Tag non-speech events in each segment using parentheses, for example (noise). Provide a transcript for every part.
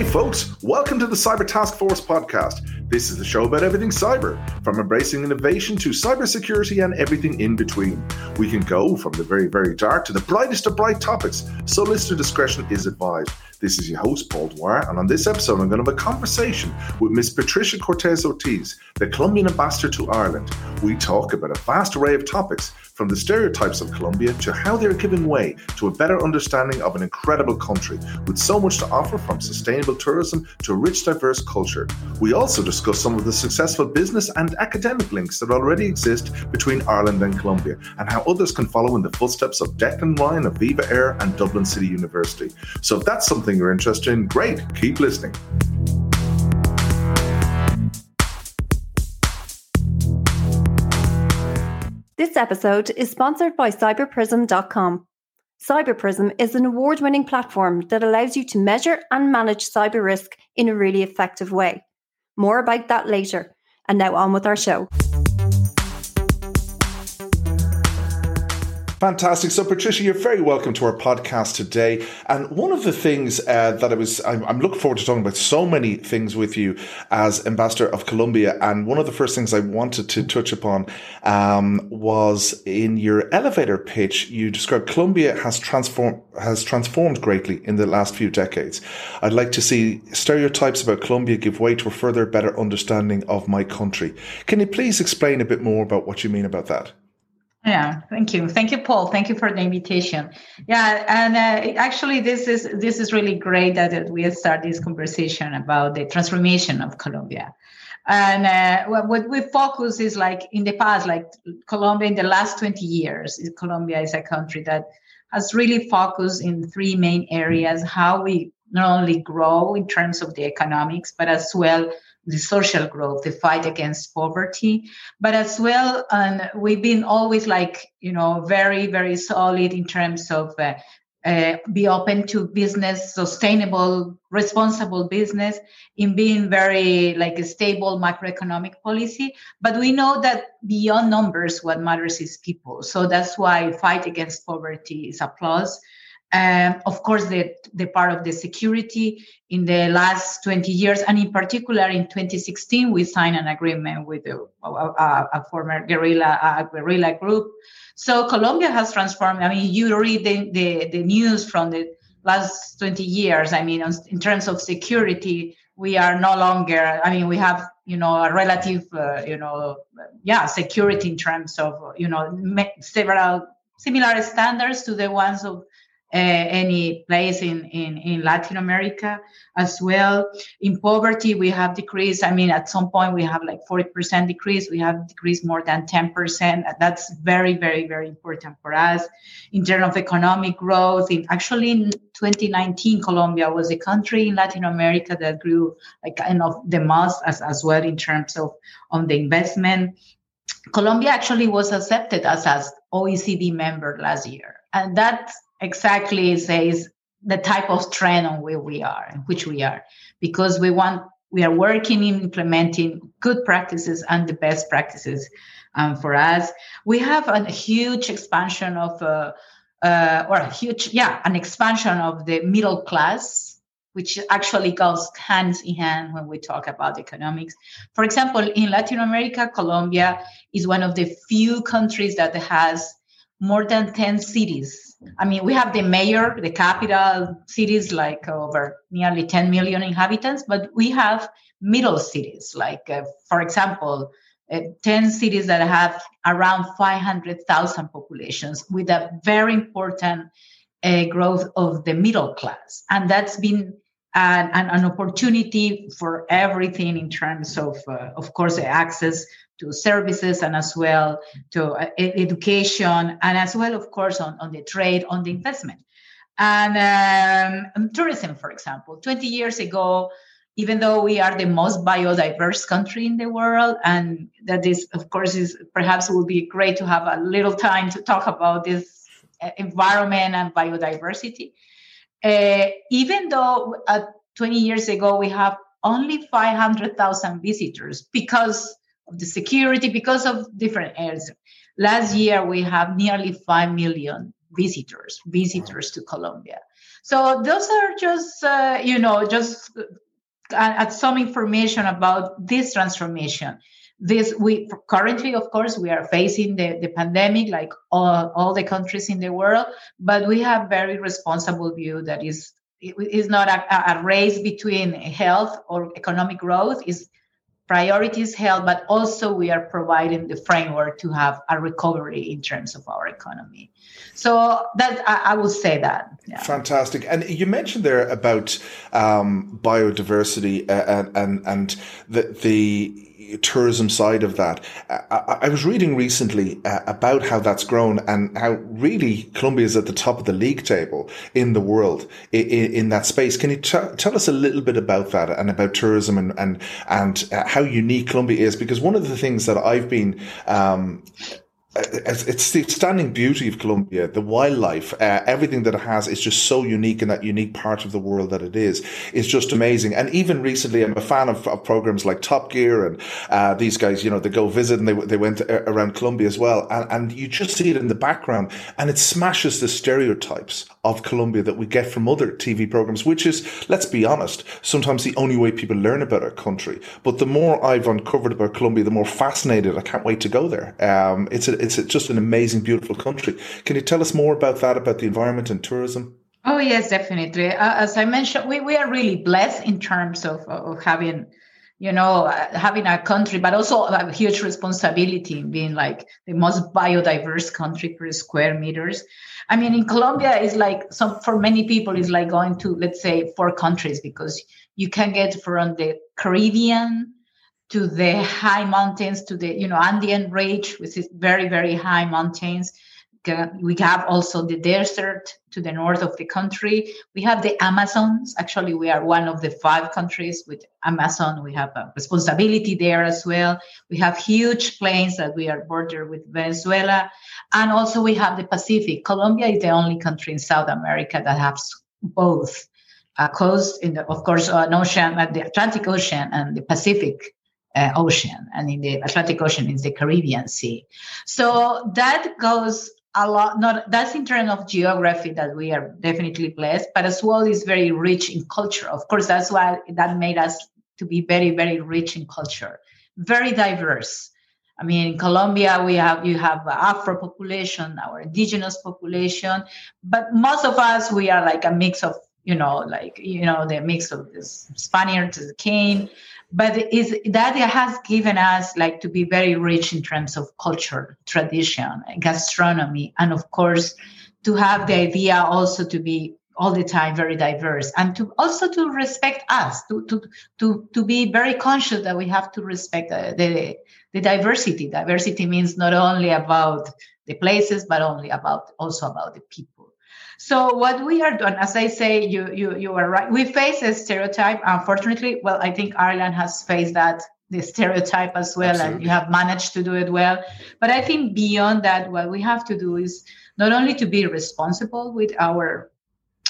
Hey, folks, welcome to the Cyber Task Force podcast. This is the show about everything cyber, from embracing innovation to cybersecurity and everything in between. We can go from the very, very dark to the brightest of bright topics, so listener discretion is advised. This is your host, Paul Dwyer, and on this episode, I'm going to have a conversation with Miss Patricia Cortez Ortiz, the Colombian ambassador to Ireland. We talk about a vast array of topics, from the stereotypes of Colombia to how they're giving way to a better understanding of an incredible country with so much to offer from sustainable tourism to a rich, diverse culture. We also discuss some of the successful business and academic links that already exist between Ireland and Colombia and how others can follow in the footsteps of Declan Ryan of Viva Air and Dublin City University. So if that's something you're interested in, great, keep listening. This episode is sponsored by cyberprism.com. Cyberprism is an award winning platform that allows you to measure and manage cyber risk in a really effective way. More about that later. And now on with our show. Fantastic. So, Patricia, you're very welcome to our podcast today. And one of the things uh, that I was, I'm, I'm, looking forward to talking about so many things with you as Ambassador of Colombia. And one of the first things I wanted to touch upon um, was in your elevator pitch, you described Colombia has transformed has transformed greatly in the last few decades. I'd like to see stereotypes about Colombia give way to a further better understanding of my country. Can you please explain a bit more about what you mean about that? Yeah, thank you, thank you, Paul. Thank you for the invitation. Yeah, and uh, actually, this is this is really great that we start this conversation about the transformation of Colombia. And uh, what we focus is like in the past, like Colombia in the last 20 years, Colombia is a country that has really focused in three main areas how we not only grow in terms of the economics, but as well the social growth, the fight against poverty, but as well, and we've been always like, you know, very, very solid in terms of uh, uh, be open to business, sustainable, responsible business, in being very like a stable macroeconomic policy. But we know that beyond numbers, what matters is people. So that's why fight against poverty is a plus. Um, of course, the, the part of the security in the last 20 years, and in particular in 2016, we signed an agreement with a, a, a former guerrilla, a guerrilla group. So Colombia has transformed. I mean, you read the, the, the news from the last 20 years. I mean, in terms of security, we are no longer, I mean, we have, you know, a relative, uh, you know, yeah, security in terms of, you know, several similar standards to the ones of uh, any place in, in, in Latin America as well. In poverty, we have decreased. I mean, at some point, we have like 40% decrease. We have decreased more than 10%. That's very, very, very important for us. In terms of economic growth, in actually in 2019, Colombia was a country in Latin America that grew like kind of the most as, as well in terms of on the investment. Colombia actually was accepted as an OECD member last year. And that exactly says the type of trend on where we are and which we are because we want we are working in implementing good practices and the best practices um, for us. We have a huge expansion of uh, uh, or a huge yeah an expansion of the middle class which actually goes hands in hand when we talk about economics. For example in latin america colombia is one of the few countries that has more than 10 cities I mean, we have the mayor, the capital cities, like over nearly 10 million inhabitants, but we have middle cities, like, uh, for example, uh, 10 cities that have around 500,000 populations with a very important uh, growth of the middle class. And that's been an, an, opportunity for everything in terms of, uh, of course, access to services and as well to uh, education and as well, of course, on, on the trade, on the investment. And um, tourism, for example, 20 years ago, even though we are the most biodiverse country in the world, and that is, of course, is perhaps will be great to have a little time to talk about this uh, environment and biodiversity. Uh, even though uh, 20 years ago we have only 500,000 visitors because of the security, because of different areas. Last year, we have nearly 5 million visitors, visitors to Colombia. So those are just, uh, you know, just uh, some information about this transformation. This we currently, of course, we are facing the, the pandemic like all, all the countries in the world, but we have very responsible view that is is not a, a race between health or economic growth. Is priorities health, but also we are providing the framework to have a recovery in terms of our economy. So that I, I will say that. Yeah. Fantastic. And you mentioned there about um, biodiversity uh, and and and the the tourism side of that. I, I was reading recently uh, about how that's grown and how really Colombia is at the top of the league table in the world in, in that space. Can you t- tell us a little bit about that and about tourism and and and uh, how unique Colombia is? Because one of the things that I've been um, it's the stunning beauty of Colombia, the wildlife, uh, everything that it has is just so unique in that unique part of the world that it is. It's just amazing. And even recently, I'm a fan of, of programs like Top Gear and uh, these guys. You know, they go visit and they they went uh, around Colombia as well, and, and you just see it in the background, and it smashes the stereotypes of Colombia that we get from other TV programs, which is, let's be honest, sometimes the only way people learn about our country. But the more I've uncovered about Colombia, the more fascinated I can't wait to go there. Um, it's a, it's just an amazing, beautiful country. Can you tell us more about that, about the environment and tourism? Oh yes, definitely. Uh, as I mentioned, we, we are really blessed in terms of, of having, you know, uh, having a country, but also a huge responsibility in being like the most biodiverse country per square meters. I mean, in Colombia, is like some for many people is like going to let's say four countries because you can get from the Caribbean to the high mountains, to the you know Andean range, which is very very high mountains. We have also the desert to the north of the country. We have the Amazons. Actually, we are one of the five countries with Amazon. We have a responsibility there as well. We have huge plains that we are border with Venezuela, and also we have the Pacific. Colombia is the only country in South America that has both a coast in the, of course, an ocean, uh, the Atlantic Ocean and the Pacific uh, Ocean, and in the Atlantic Ocean is the Caribbean Sea. So that goes a lot. Not that's in terms of geography that we are definitely blessed, but as well is very rich in culture. Of course, that's why that made us to be very very rich in culture, very diverse. I mean, in Colombia, we have you have Afro population, our indigenous population, but most of us we are like a mix of you know, like you know, the mix of the Spaniards, the cane, but is that has given us like to be very rich in terms of culture tradition gastronomy and of course to have the idea also to be all the time very diverse and to also to respect us to to to, to be very conscious that we have to respect the, the, the diversity. Diversity means not only about the places but only about also about the people so what we are doing, as I say, you you you are right. We face a stereotype. Unfortunately, well, I think Ireland has faced that the stereotype as well, Absolutely. and you have managed to do it well. But I think beyond that, what we have to do is not only to be responsible with our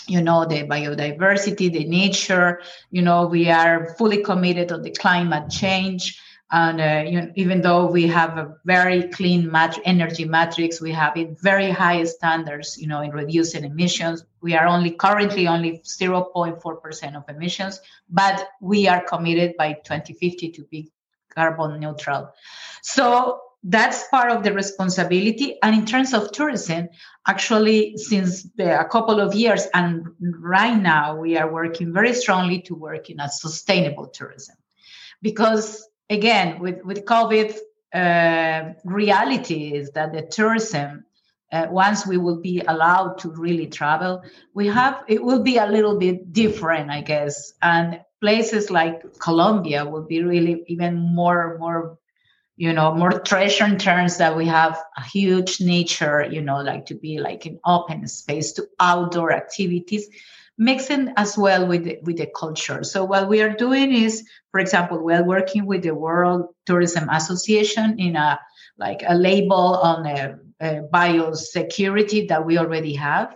you know the biodiversity the nature you know we are fully committed on the climate change and uh, you know, even though we have a very clean mat- energy matrix, we have it very high standards, you know, in reducing emissions. We are only currently only 0.4% of emissions, but we are committed by 2050 to be carbon neutral. So that's part of the responsibility. And in terms of tourism, actually, since the, a couple of years and right now, we are working very strongly to work in a sustainable tourism because again, with, with COVID, uh, reality is that the tourism, uh, once we will be allowed to really travel, we have, it will be a little bit different, I guess. And places like Colombia will be really even more, more, you know, more treasure in terms that we have a huge nature, you know, like to be like an open space to outdoor activities mixing as well with the, with the culture. So what we are doing is, for example, we're working with the World Tourism Association in a like a label on a, a biosecurity that we already have.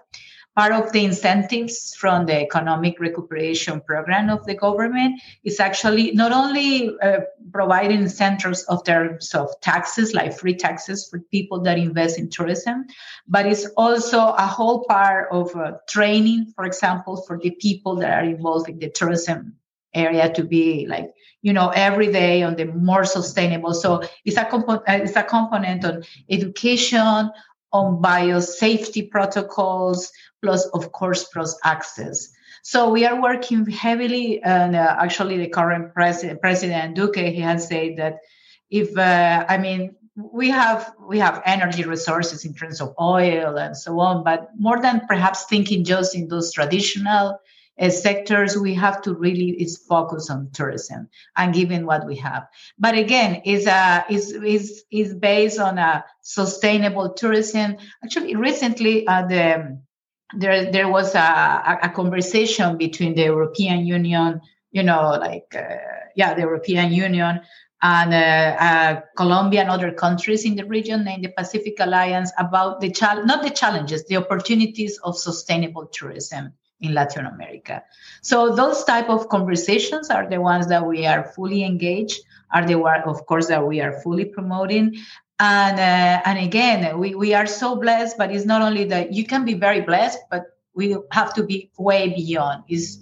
Part of the incentives from the economic recuperation program of the government is actually not only uh, providing incentives of terms of taxes like free taxes for people that invest in tourism but it's also a whole part of uh, training for example for the people that are involved in the tourism area to be like you know every day on the more sustainable. So it's a component it's a component on education on biosafety protocols plus of course plus access. So we are working heavily and uh, actually the current president president duque he has said that if uh, i mean we have we have energy resources in terms of oil and so on but more than perhaps thinking just in those traditional as sectors we have to really is focus on tourism and given what we have. But again is a is is is based on a sustainable tourism. Actually recently uh, the there there was a, a conversation between the european union you know like uh, yeah the european union and uh, uh, Colombia and other countries in the region in the Pacific Alliance about the chal- not the challenges, the opportunities of sustainable tourism in Latin America. So those type of conversations are the ones that we are fully engaged, are the one, of course, that we are fully promoting. And uh, and again, we, we are so blessed, but it's not only that you can be very blessed, but we have to be way beyond is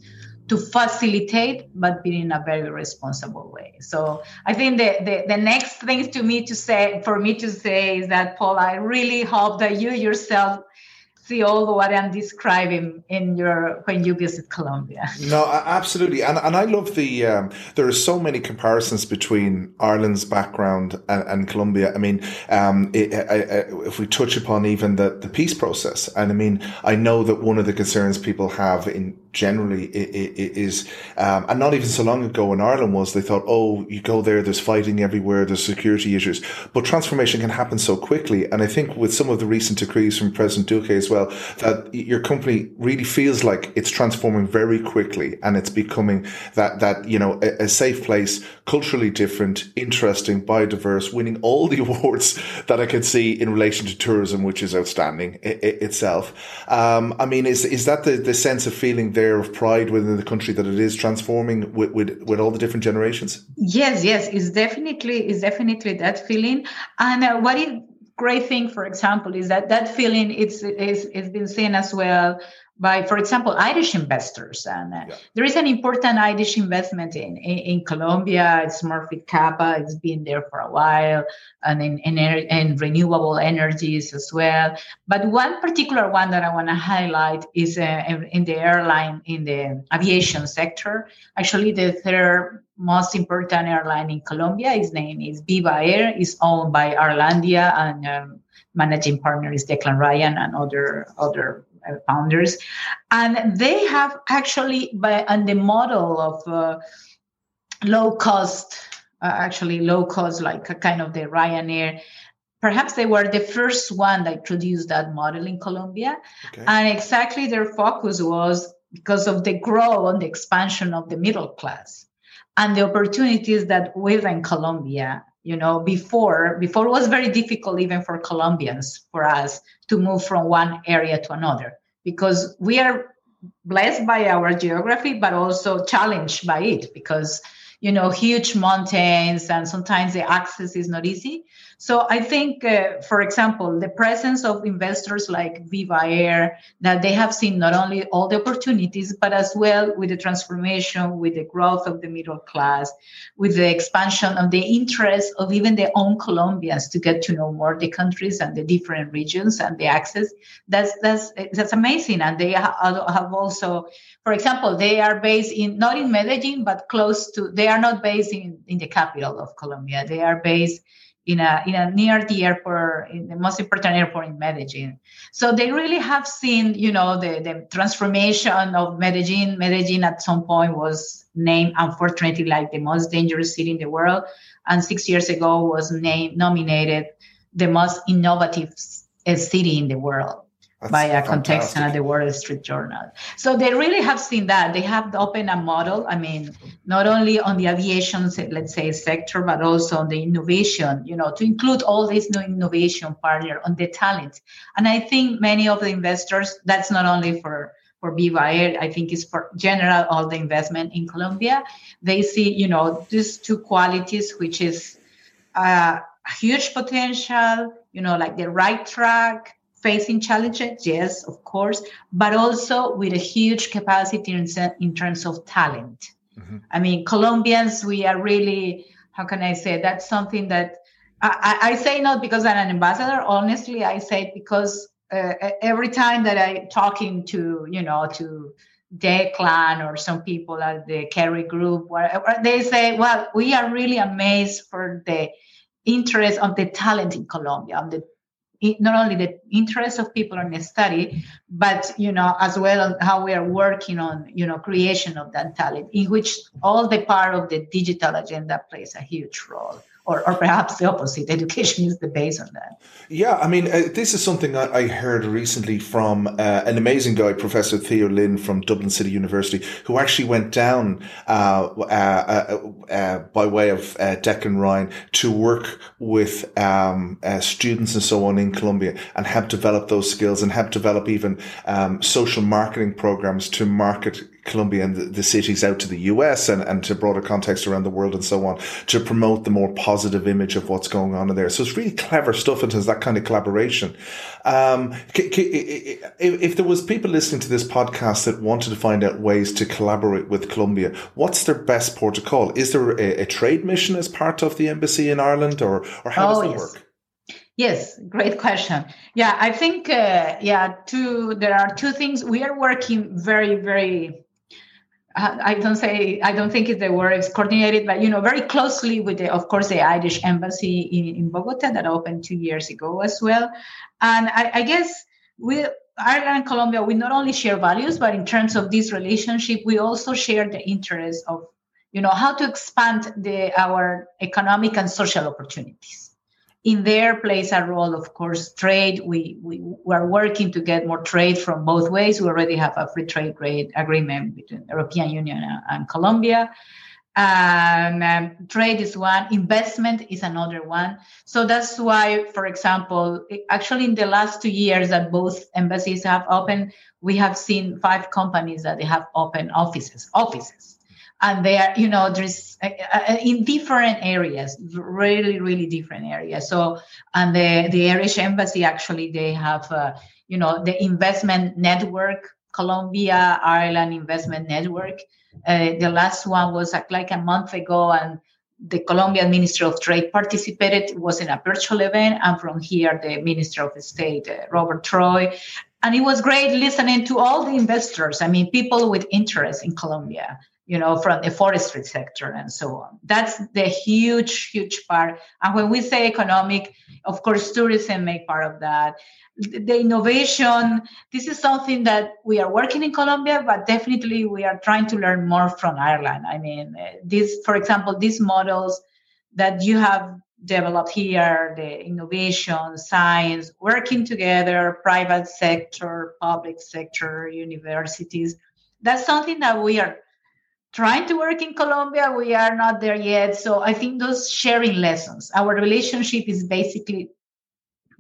to facilitate, but be in a very responsible way. So I think the, the, the next thing to me to say for me to say is that Paul, I really hope that you yourself see all what I'm describing in your when you visit Colombia. (laughs) No, absolutely, and and I love the um, there are so many comparisons between Ireland's background and, and Colombia. I mean, um, it, I, I, if we touch upon even the the peace process, and I mean, I know that one of the concerns people have in generally is, um, and not even so long ago in Ireland was they thought, oh, you go there, there's fighting everywhere, there's security issues, but transformation can happen so quickly. And I think with some of the recent decrees from President Duque as well, that your company really feels like it's transforming very quickly and it's becoming that, that, you know, a, a safe place, culturally different, interesting, biodiverse, winning all the (laughs) awards that I can see in relation to tourism, which is outstanding itself. Um, I mean, is, is that the, the sense of feeling there of pride within the country that it is transforming with, with, with all the different generations? Yes, yes, it's definitely it's definitely that feeling. And uh, what is great thing, for example, is that that feeling it's it's, it's been seen as well by, for example, Irish investors. And uh, yeah. there is an important Irish investment in, in, in, Colombia. It's Smurfit Kappa. It's been there for a while, and in, in, in renewable energies as well. But one particular one that I want to highlight is uh, in the airline, in the aviation sector. Actually, the third most important airline in Colombia, its name is Viva Air, is owned by Irelandia and um, managing partner is Declan Ryan and other other founders, and they have actually by on the model of uh, low cost, uh, actually low cost, like a kind of the Ryanair. Perhaps they were the first one that produced that model in Colombia, okay. and exactly their focus was because of the growth and the expansion of the middle class and the opportunities that we've in Colombia you know before before it was very difficult even for colombians for us to move from one area to another. Because we are blessed by our geography but also challenged by it because you know huge mountains and sometimes the access is not easy so I think, uh, for example, the presence of investors like Viva Air, that they have seen not only all the opportunities, but as well with the transformation, with the growth of the middle class, with the expansion of the interest of even their own Colombians to get to know more the countries and the different regions and the access. That's that's that's amazing. And they have also, for example, they are based in not in Medellin, but close to. They are not based in in the capital of Colombia. They are based in a in a near the airport, in the most important airport in Medellin. So they really have seen, you know, the, the transformation of Medellin. Medellin at some point was named, unfortunately, like the most dangerous city in the world, and six years ago was named nominated the most innovative eh, city in the world. That's by a contest at the Wall Street Journal. So they really have seen that. They have opened a model. I mean, not only on the aviation, let's say, sector, but also on the innovation, you know, to include all this new innovation partner on the talent. And I think many of the investors, that's not only for for Viva Air, I think is for general all the investment in Colombia. They see, you know, these two qualities, which is uh, huge potential, you know, like the right track, facing challenges, yes, of course, but also with a huge capacity in, in terms of talent. Mm-hmm. I mean, Colombians, we are really, how can I say, that's something that I, I say not because I'm an ambassador. Honestly, I say it because uh, every time that I talking to, you know, to Declan or some people at the Kerry Group, where they say, well, we are really amazed for the interest of the talent in Colombia, on the not only the interest of people in the study, but you know as well on how we are working on you know creation of that talent, in which all the part of the digital agenda plays a huge role or, or perhaps the opposite. Education is the base on that. Yeah, I mean, uh, this is something I, I heard recently from uh, an amazing guy, Professor Theo Lynn from Dublin City University, who actually went down uh, uh, uh, uh by way of Declan Ryan to work with um, students and so on in Colombia and help develop those skills and help develop even um, social marketing programs to market Colombia and the, the, cities out to the US and, and to broader context around the world and so on to promote the more positive image of what's going on in there. So it's really clever stuff and has that kind of collaboration. Um, if, if there was people listening to this podcast that wanted to find out ways to collaborate with Colombia, what's their best protocol? Is there a, a trade mission as part of the embassy in Ireland or, or how oh, does that yes. work? Yes, great question. Yeah, I think uh, yeah, two there are two things we are working very very I don't say I don't think it's the word coordinated, but you know, very closely with the, of course, the Irish embassy in, in Bogota that opened two years ago as well. And I, I guess we Ireland and Colombia, we not only share values, but in terms of this relationship, we also share the interest of, you know, how to expand the our economic and social opportunities in there plays a role of course trade. We, we, we are working to get more trade from both ways. We already have a free trade agreement between european union and, colombia. And um, trade is one. Investment is another one. So that's why for example actually in the last two years that both embassies have opened we have seen five companies that they have open offices offices and they are you know there's uh, uh, in different areas really really different areas. So and the the irish embassy actually they have uh, you know the investment network colombia ireland investment network. Uh, the last one was like a month ago and the colombian minister of trade participated it was in a virtual event and from here the minister of state uh, robert troy. And it was great listening to all the investors i mean people with interest in colombia you know, from the forestry sector and so on. That's the huge, huge part. And when we say economic, of course, tourism make part of that. The innovation, this is something that we are working in Colombia, but definitely we are trying to learn more from Ireland. I mean, uh, this, for example, these models that you have developed here, the innovation, science, working together, private sector, public sector, universities. That's something that we are trying to work in Colombia. We are not there yet. So I think those sharing lessons, our relationship is basically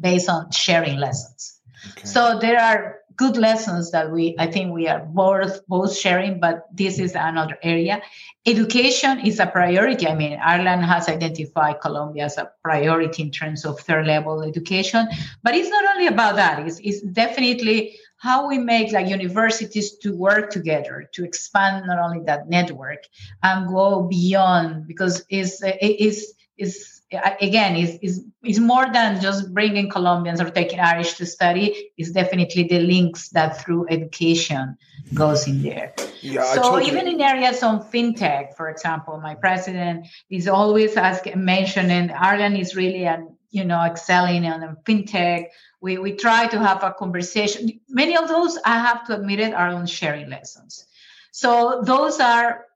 based on sharing lessons. Okay. So there are good lessons that we I think we are both both sharing, but this is another area. Education is a priority. I mean, Ireland has identified Colombia as a priority in terms of third level education, but it's not only about that. It's, it's definitely how we make like universities to work together to expand not only that network and go beyond because it's it's is again is is is more than just bringing Colombians or taking Irish to study. It's definitely the links that through education goes in there. Yeah, so even in areas on fintech, for example, my president is always asking mentioning Ireland is really an you know excelling on fintech we, we try to have a conversation. Many of those, I have to admit it, are on sharing lessons. So those are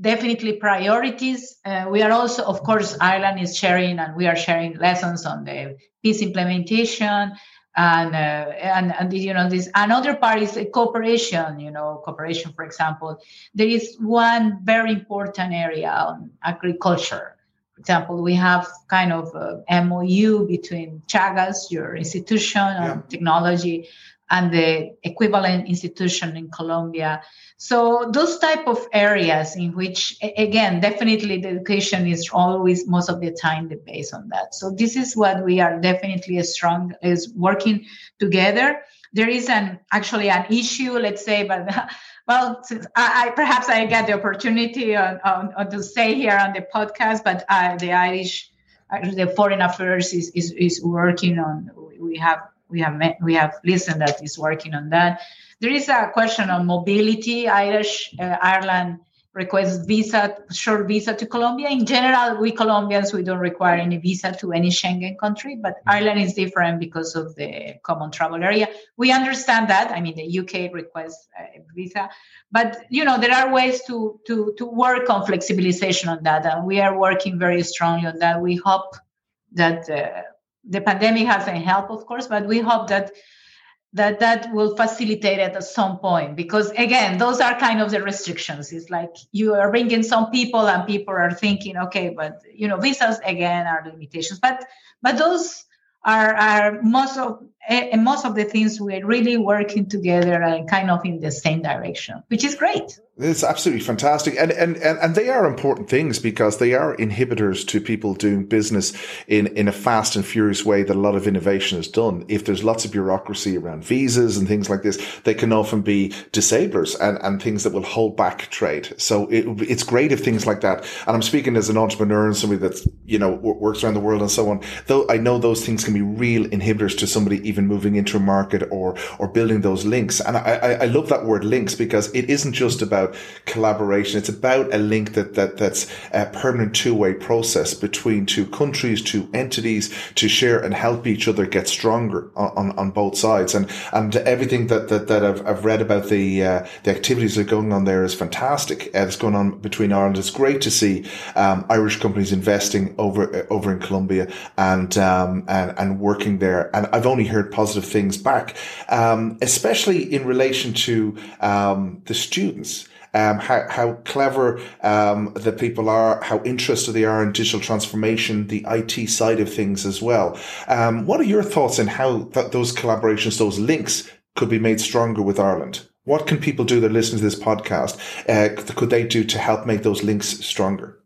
definitely priorities. Uh, we are also, of course, Ireland is sharing and we are sharing lessons on the peace implementation. and uh, and and you know this another part is cooperation you know cooperation for example there is one very important area on agriculture example we have kind of a mou between Teagasc your institution on yeah. technology and the equivalent institution in Colombia. So those type of areas in which, again, definitely the education is always most of the time the base on that. So this is what we are definitely strong is working together. There is an actually an issue, let's say, but (laughs) well, I, I, perhaps I get the opportunity on, on, on, to say here on the podcast, but uh, the Irish, the Foreign Affairs is, is, is working on. We have we have met, we have listened that is working on that. There is a question on mobility. Irish uh, Ireland requests visa, short visa to Colombia. In general, we Colombians we don't require any visa to any Schengen country, but mm-hmm. Ireland is different because of the common travel area. We understand that. I mean, the UK requests a visa, but you know there are ways to to to work on flexibilization on that, and we are working very strongly on that. We hope that. Uh, the pandemic hasn't helped, of course, but we hope that that that will facilitate it at some point because again those are kind of the restrictions. It's like you are bringing some people and people are thinking okay but you know visas again are limitations. But but those are are most of and most of the things we're really working together and kind of in the same direction which is great it's absolutely fantastic. And, and, and, and they are important things because they are inhibitors to people doing business in, in a fast and furious way that a lot of innovation is done. If there's lots of bureaucracy around visas and things like this, they can often be disablers and, and things that will hold back trade. So it, it's great if things like that. And I'm speaking as an entrepreneur and somebody that's, you know, works around the world and so on. Though I know those things can be real inhibitors to somebody even moving into a market or, or building those links. And I, I, love that word links because it isn't just about collaboration. It's about a link that, that that's a permanent two way process between two countries, two entities to share and help each other get stronger on, on, on both sides. And, and everything that, that, that I've, I've read about the, uh, the activities that are going on there is fantastic. Uh, that's going on between Ireland. It's great to see, um, Irish companies investing over, over in Colombia and, um, and, and working there. And I've only heard positive things back, um, especially in relation to, um, the students um, how, how clever um, the people are, how interested they are in digital transformation, the IT side of things as well. Um, what are your thoughts on how th- those collaborations, those links could be made stronger with Ireland? What can people do that listen to this podcast? Uh, could they do to help make those links stronger?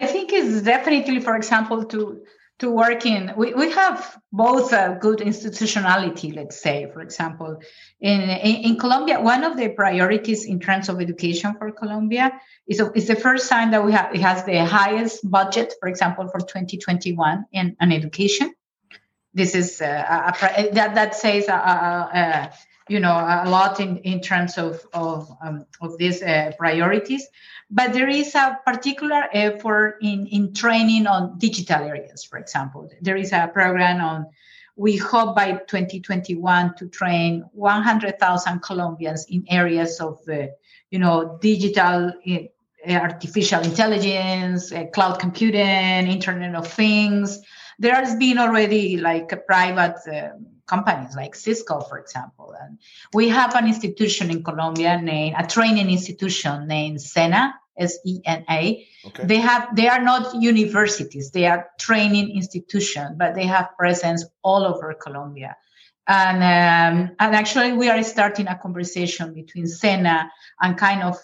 I think it's definitely, for example, to to work in. We, we have both a good institutionality let's say for example. In, in, in colombia one of the priorities in terms of education for colombia is, is the first time that we have it has the highest budget for example for 2021 in, an education. This is uh, a, that that says uh, uh, you know a lot in, in terms of of, um, of these uh, priorities but there is a particular effort in, in training on digital areas, for example. There is a program on, we hope by 2021 to train 100,000 Colombians in areas of, the, you know, digital, eh, artificial intelligence, eh, cloud computing, Internet of Things. There has been already like a private um, companies like Cisco, for example. And we have an institution in Colombia named a training institution named SENA, S-E-N-A. Okay. They have they are not universities, they are training institutions, but they have presence all over Colombia. And um, and actually we are starting a conversation between SENA and kind of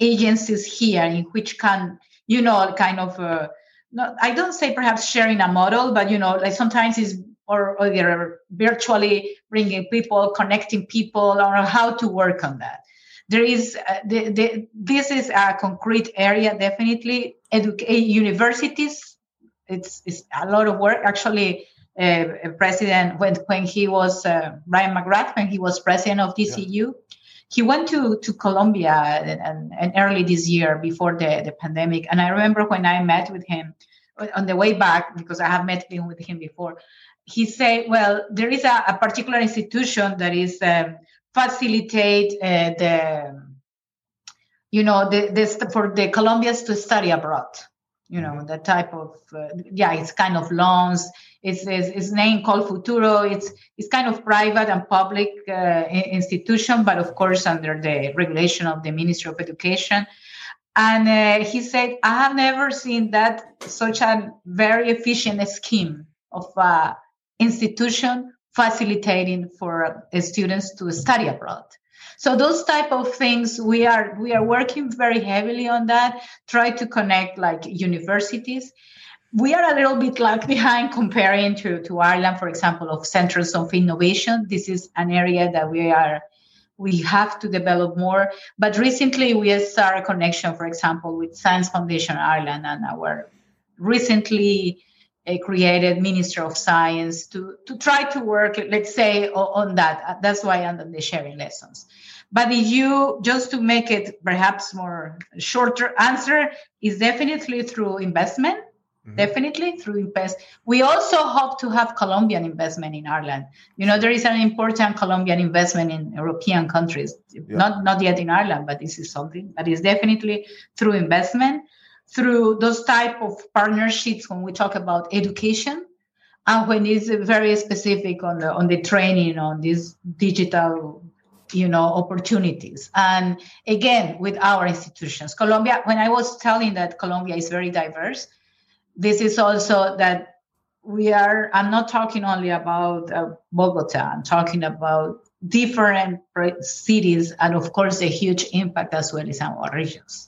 agencies here in which can, you know, kind of uh, not, I don't say perhaps sharing a model, but you know, like sometimes it's or, or they're virtually bringing people, connecting people, or how to work on that there is uh, the, the, this is a concrete area definitely. Edu- universities it's, it's a lot of work. Actually uh, president when when he was uh, Brian MacCraith when he was president of DCU yeah. he went to to Colombia and, and, early this year before the, the pandemic. And I remember when I met with him on the way back because I have met with him before he said well there is a, a particular institution that is um, facilitate uh, the you know the, this for the colombians to study abroad you know mm-hmm. the type of uh, yeah it's kind of loans It's, it's, it's name Colfuturo. It's it's kind of private and public uh, institution, but of course under the regulation of the Ministry of Education. And uh, he said, I have never seen that such a very efficient scheme of uh, institution facilitating for uh, students to study abroad. So those type of things we are we are working very heavily on that. Try to connect like universities. We are a little bit lag (laughs) behind comparing to, to Ireland, for example, of centers of innovation. This is an area that we are we have to develop more. But recently, we started a connection, for example, with Science Foundation Ireland and our recently created Minister of Science to, to try to work, let's say, on, that. That's why I'm the sharing lessons. But if you just to make it perhaps more shorter answer is definitely through investment Mm-hmm. Definitely through invest. We also hope to have Colombian investment in Ireland. You know, there is an important Colombian investment in European countries, yeah. not not yet in Ireland, but this is something that is definitely through investment, through those type of partnerships when we talk about education, and when it's very specific on the on the training on these digital you know opportunities. And again with our institutions. Colombia when i was telling that colombia is very diverse this is also that we are i'm not talking only about uh, bogota. I'm talking about different cities and of course a huge impact as well as our regions.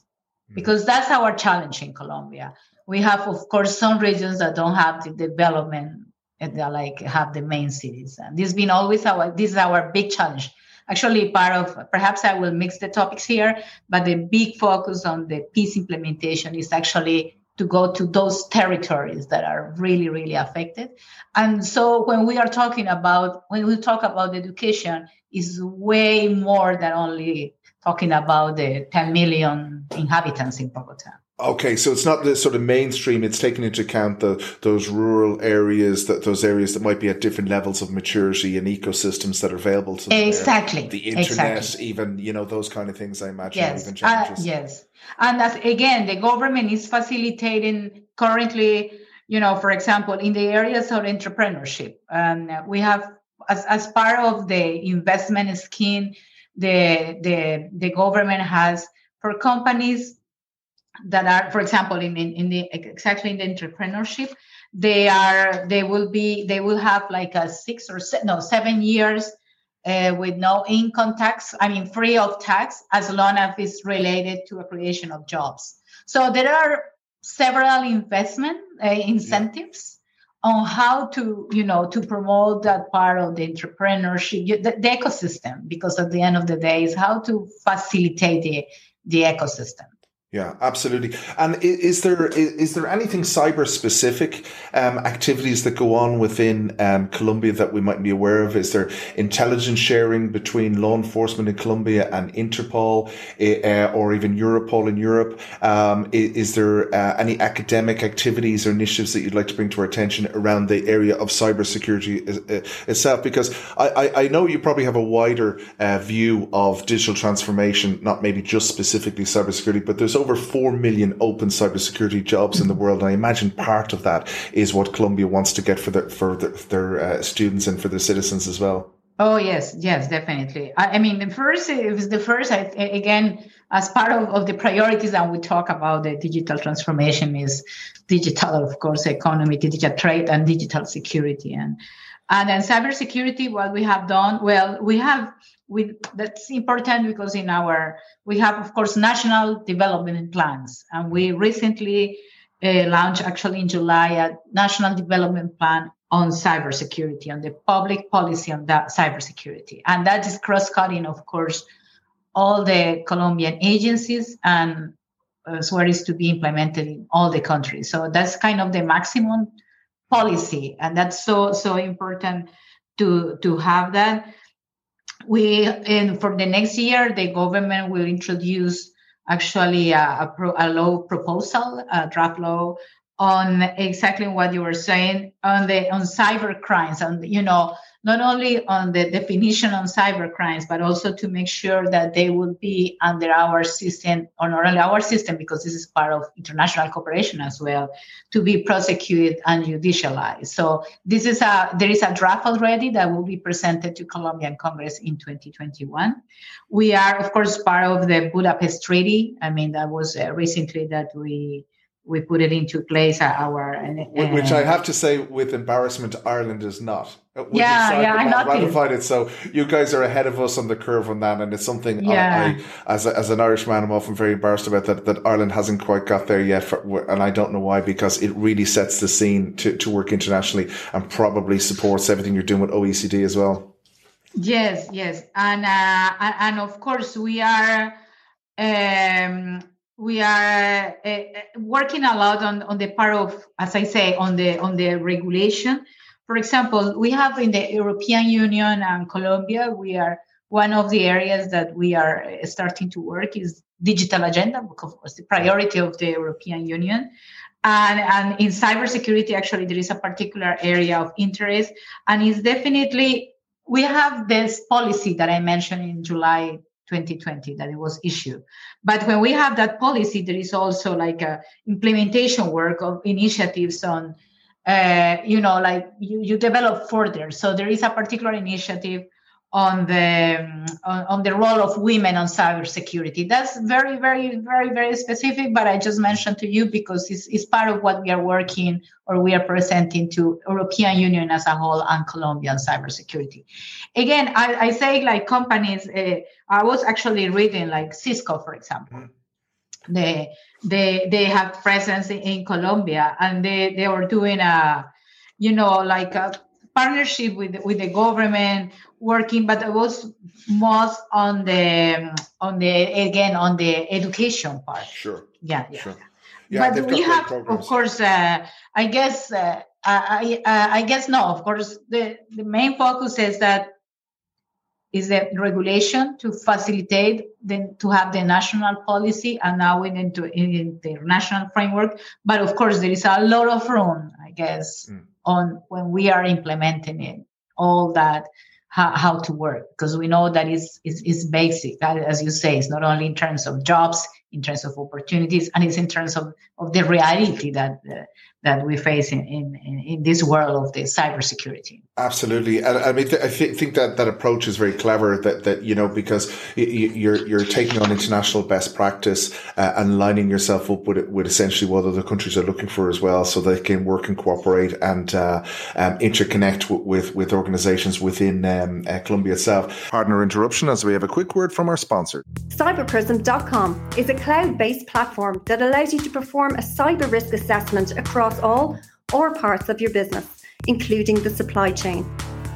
Mm. because that's our challenge in colombia. We have of course some regions that don't have the development they like have the main cities. And this has been always our this is our big challenge. Actually part of perhaps i will mix the topics here but the big focus on the peace implementation is actually to go to those territories that are really really affected. And so when we are talking about when we talk about education is way more than only talking about the 10 million inhabitants in bogota Okay, so it's not the sort of mainstream. It's taking into account the those rural areas, that those areas that might be at different levels of maturity and ecosystems that are available to them. Exactly. The internet, exactly. even you know those kind of things. I imagine. Yes. Uh, yes. And as again, the government is facilitating currently. You know, for example, in the areas of entrepreneurship, and we have as as part of the investment scheme, the the the government has for companies that are, for example, in, in, in the exactly in the entrepreneurship, they are they will be they will have like a six or se- no seven years uh, with no income tax. I mean, free of tax as long as it's related to a creation of jobs. So there are several investment uh, incentives. On how to, you know, to promote that part of the entrepreneurship, the, the ecosystem, because at the end of the day, is how to facilitate the, the ecosystem. Yeah, absolutely. And is there is there anything cyber specific um, activities that go on within um, Colombia that we might be aware of? Is there intelligence sharing between law enforcement in Colombia and Interpol, uh, or even Europol in Europe? Um, is, there uh, any academic activities or initiatives that you'd like to bring to our attention around the area of cybersecurity uh, itself? Because I, I, I, know you probably have a wider uh, view of digital transformation, not maybe just specifically cybersecurity, but there's over 4 million open cybersecurity jobs in the world. And I imagine part of that is what Colombia wants to get for their, for their, their uh, students and for their citizens as well. Oh yes, yes, definitely. I, I mean, the first it was the first. I, again, as part of, of the priorities that we talk about the digital transformation is digital, of course, economy, digital trade, and digital security. And and then cybersecurity, what we have done, well, we have we that's important because in our we have of course national development plans. And we recently uh, launched actually in july a national development plan on cybersecurity on the public policy on that cybersecurity. And that is cross-cutting of course all the colombian agencies and uh, where is to be implemented in all the countries. So that's kind of the maximum policy. And that's so so important to to have that we and for the next year the government will introduce actually a, a, pro, a law proposal a draft law on exactly what you were saying on the on cyber crimes and you know not only on the definition on cyber crimes, but also to make sure that they will be under our system, or not only our system, because this is part of international cooperation as well, to be prosecuted and judicialized. So this is a there is a draft already that will be presented to Colombian Congress in 2021. We are, of course, part of the Budapest Treaty. I mean, that was uh, recently that we we put it into place our uh, which i have to say with embarrassment ireland is not. Yeah yeah i ratified it. So you guys are ahead of us on the curve on that and it's something yeah. I, I, as, a, as an irishman i'm often very embarrassed about that that ireland hasn't quite got there yet for, and i don't know why because it really sets the scene to, to work internationally and probably supports everything you're doing with oecd as well. Yes yes. And uh, and of course we are um, we are uh, working a lot on, on the part of, as I say, on the on the regulation. For example, we have in the European Union and Colombia, we are one of the areas that we are eh, starting to work is digital agenda, because it's the priority of the European Union. And, and in cybersecurity, actually, there is a particular area of interest. And it's definitely, we have this policy that I mentioned in July 2020 that it was issued. But when we have that policy, there is also like a implementation work of initiatives on, uh, you know, like you, you develop further. So there is a particular initiative on the on, on, the role of women on cybersecurity. That's very, very, very, very specific, but I just mentioned to you because it's, it's part of what we are working or we are presenting to European Union as a whole and Colombian cybersecurity. Again, I, I say like companies, uh, I was actually reading like Cisco, for example. Mm-hmm. They, they, they have presence in, Colombia and they, they were doing a, you know, like a partnership with with the government working but it was most on the on the again on the education part sure yeah yeah, sure. yeah but we have of course uh, i guess uh, i uh, i guess no of course the the main focus is that is the regulation to facilitate then to have the national policy and now we need to in the national framework. But of course there is a lot of room i guess mm. on when we are implementing it all that how, how to work. Because we know that is is, is basic. That, as you say it's not only in terms of jobs in terms of opportunities and it's in terms of, of the reality that uh, that we face in, in, in this world of the cybersecurity. Absolutely, and I mean, I th- think that that approach is very clever. That that you know because you're you're taking on international best practice uh, and lining yourself up with with essentially what other countries are looking for as well, so they can work and cooperate and uh, um, interconnect w- with with organisations within um, uh, Colombia itself. Partner interruption as we have a quick word from our sponsor. Cyberprism.com is a cloud-based platform that allows you to perform a cyber risk assessment across across all or parts of your business, including the supply chain.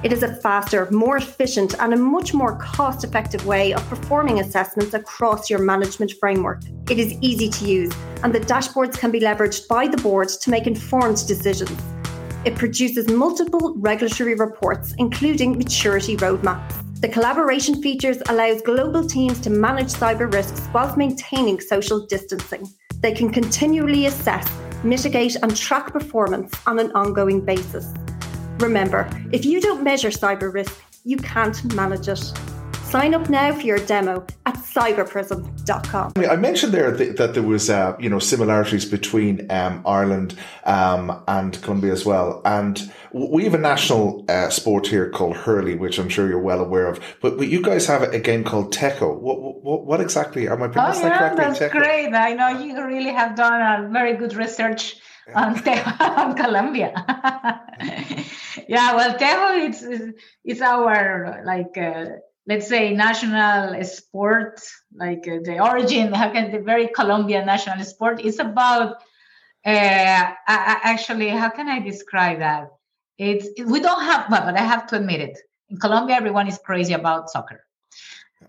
It is a faster, more efficient, and a much more cost effective way of performing assessments across your management framework. It is easy to use, and the dashboards can be leveraged by the board to make informed decisions. It produces multiple regulatory reports, including maturity roadmaps. The collaboration features allows global teams to manage cyber risks whilst maintaining social distancing. They can continually assess mitigate, and track performance on an ongoing basis. Remember, if you don't measure cyber risk, you can't manage it. Sign up now for your demo at cyberprism.com. I mentioned there that there was, uh, you know, similarities between um, Ireland um, and Colombia as well. And we have a national uh, sport here called hurley, which I'm sure you're well aware of. But, but you guys have a game called Tejo. What, what, what exactly? Am I pronouncing oh, yeah, that correctly? That's Tejo? great. I know you really have done a very good research on Tejo, (laughs) on Colombia. (laughs) yeah, well, Tejo, it's, it's our like. Uh, let's say national sport like uh, the origin (laughs) how can the very colombian national sport is about uh, actually how can i describe that? It's we don't have but i have to admit it. In colombia everyone is crazy about soccer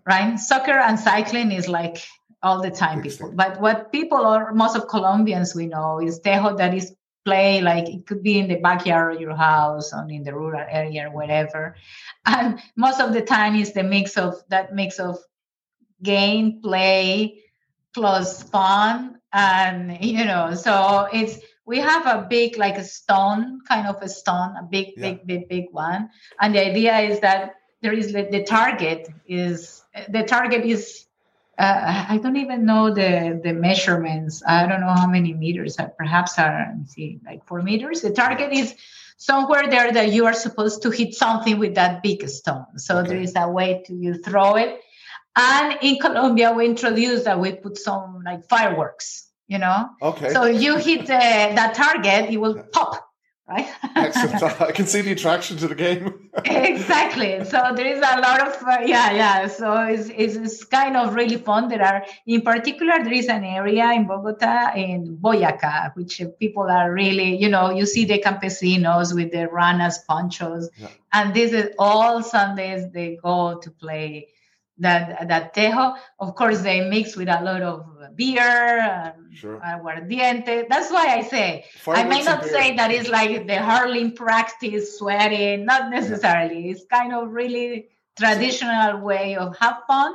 right? Soccer and cycling is like all the time people. But what people or most of colombians we know is tejo that is play like it could be in the backyard of your house or in the rural area or whatever (laughs) and most of the time is the mix of that mix of game play plus fun and you know so it's we have a big like a stone kind of a stone a big yeah. big big big one and the idea is that there is the target is the target is uh, I don't even know the the measurements. I don't know how many meters. Perhaps are see like four meters. The target is somewhere there that you are supposed to hit something with that big stone. So okay. there is a way to you throw it. And in Colombia, we introduced that we put some like fireworks. You know. Okay. So you hit uh, that target, it will pop right? Excellent. (laughs) I can see the attraction to the game. exactly. So there is a lot of uh, yeah, yeah. So it's, it's, it's kind of really fun. There are, in particular, there is an area in Bogota in Boyaca, which people are really, you know, you see the campesinos with their ruanas ponchos, yeah. and this is all Sundays they go to play that that tejo. Of course, they mix with a lot of beer and sure. aguardiente. That's why I say I may not say that it's like the hurling practice, sweating. Not necessarily. It's kind of really traditional way of have fun.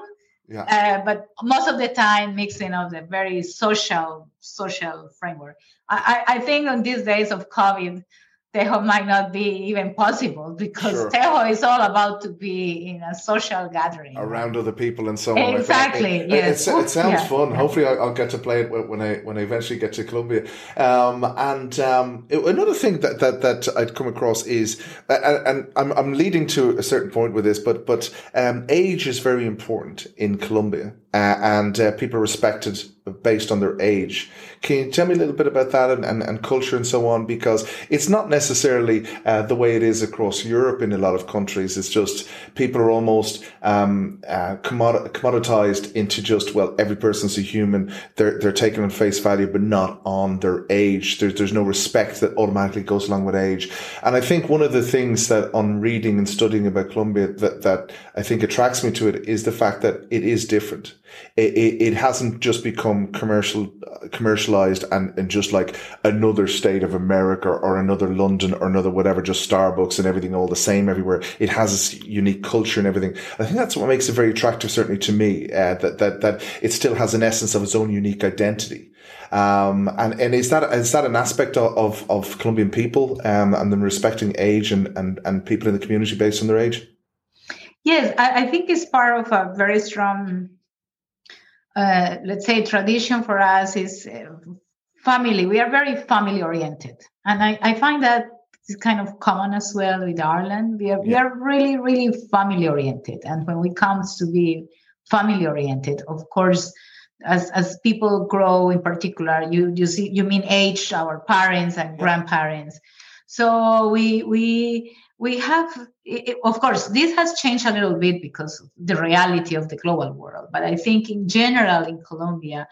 Yeah. Uh, but most of the time, mixing of the very social social framework. I, I think on these days of COVID, Tejo might not be even possible because sure. Tejo is all about to be in a social gathering around other people and so on. Exactly. It, yes. It, it, it sounds yeah. fun. Hopefully, I'll, I'll, get to play it when I when I eventually get to Colombia. Um, and um, another thing that, that that I'd come across is, uh, and I'm I'm leading to a certain point with this, but but um, age is very important in Colombia, uh, and uh, people are respected based on their age. Can you tell me a little bit about that and, and, and culture and so on? Because it's not necessarily uh, the way it is across Europe in a lot of countries. It's just people are almost um, uh, commoditized into just, well, every person's a human. They're, they're taken on face value, but not on their age. There's, there's no respect that automatically goes along with age. And I think one of the things that on reading and studying about Colombia that, that I think attracts me to it is the fact that it is different. It, it, it hasn't just become commercial, commercialized and, and just like another state of America or another London or another whatever, just Starbucks and everything all the same everywhere. It has this unique culture and everything. I think that's what makes it very attractive, certainly to me, uh, that, that, that it still has an essence of its own unique identity. Um, and, and is that, is that an aspect of, of, of Colombian people, um, and them respecting age and, and, and people in the community based on their age? Yes, I, I think it's part of a very strong uh, let's say tradition for us is uh, family. We are very family oriented and I, I find that it's kind of common as well with ireland. We are, yeah. we are really really family oriented and when we come to be family oriented of course as as people grow in particular you you see you mean age our parents and yeah. grandparents. So we we we have it, of course this has changed a little bit because of the reality of the global world but i think in general in colombia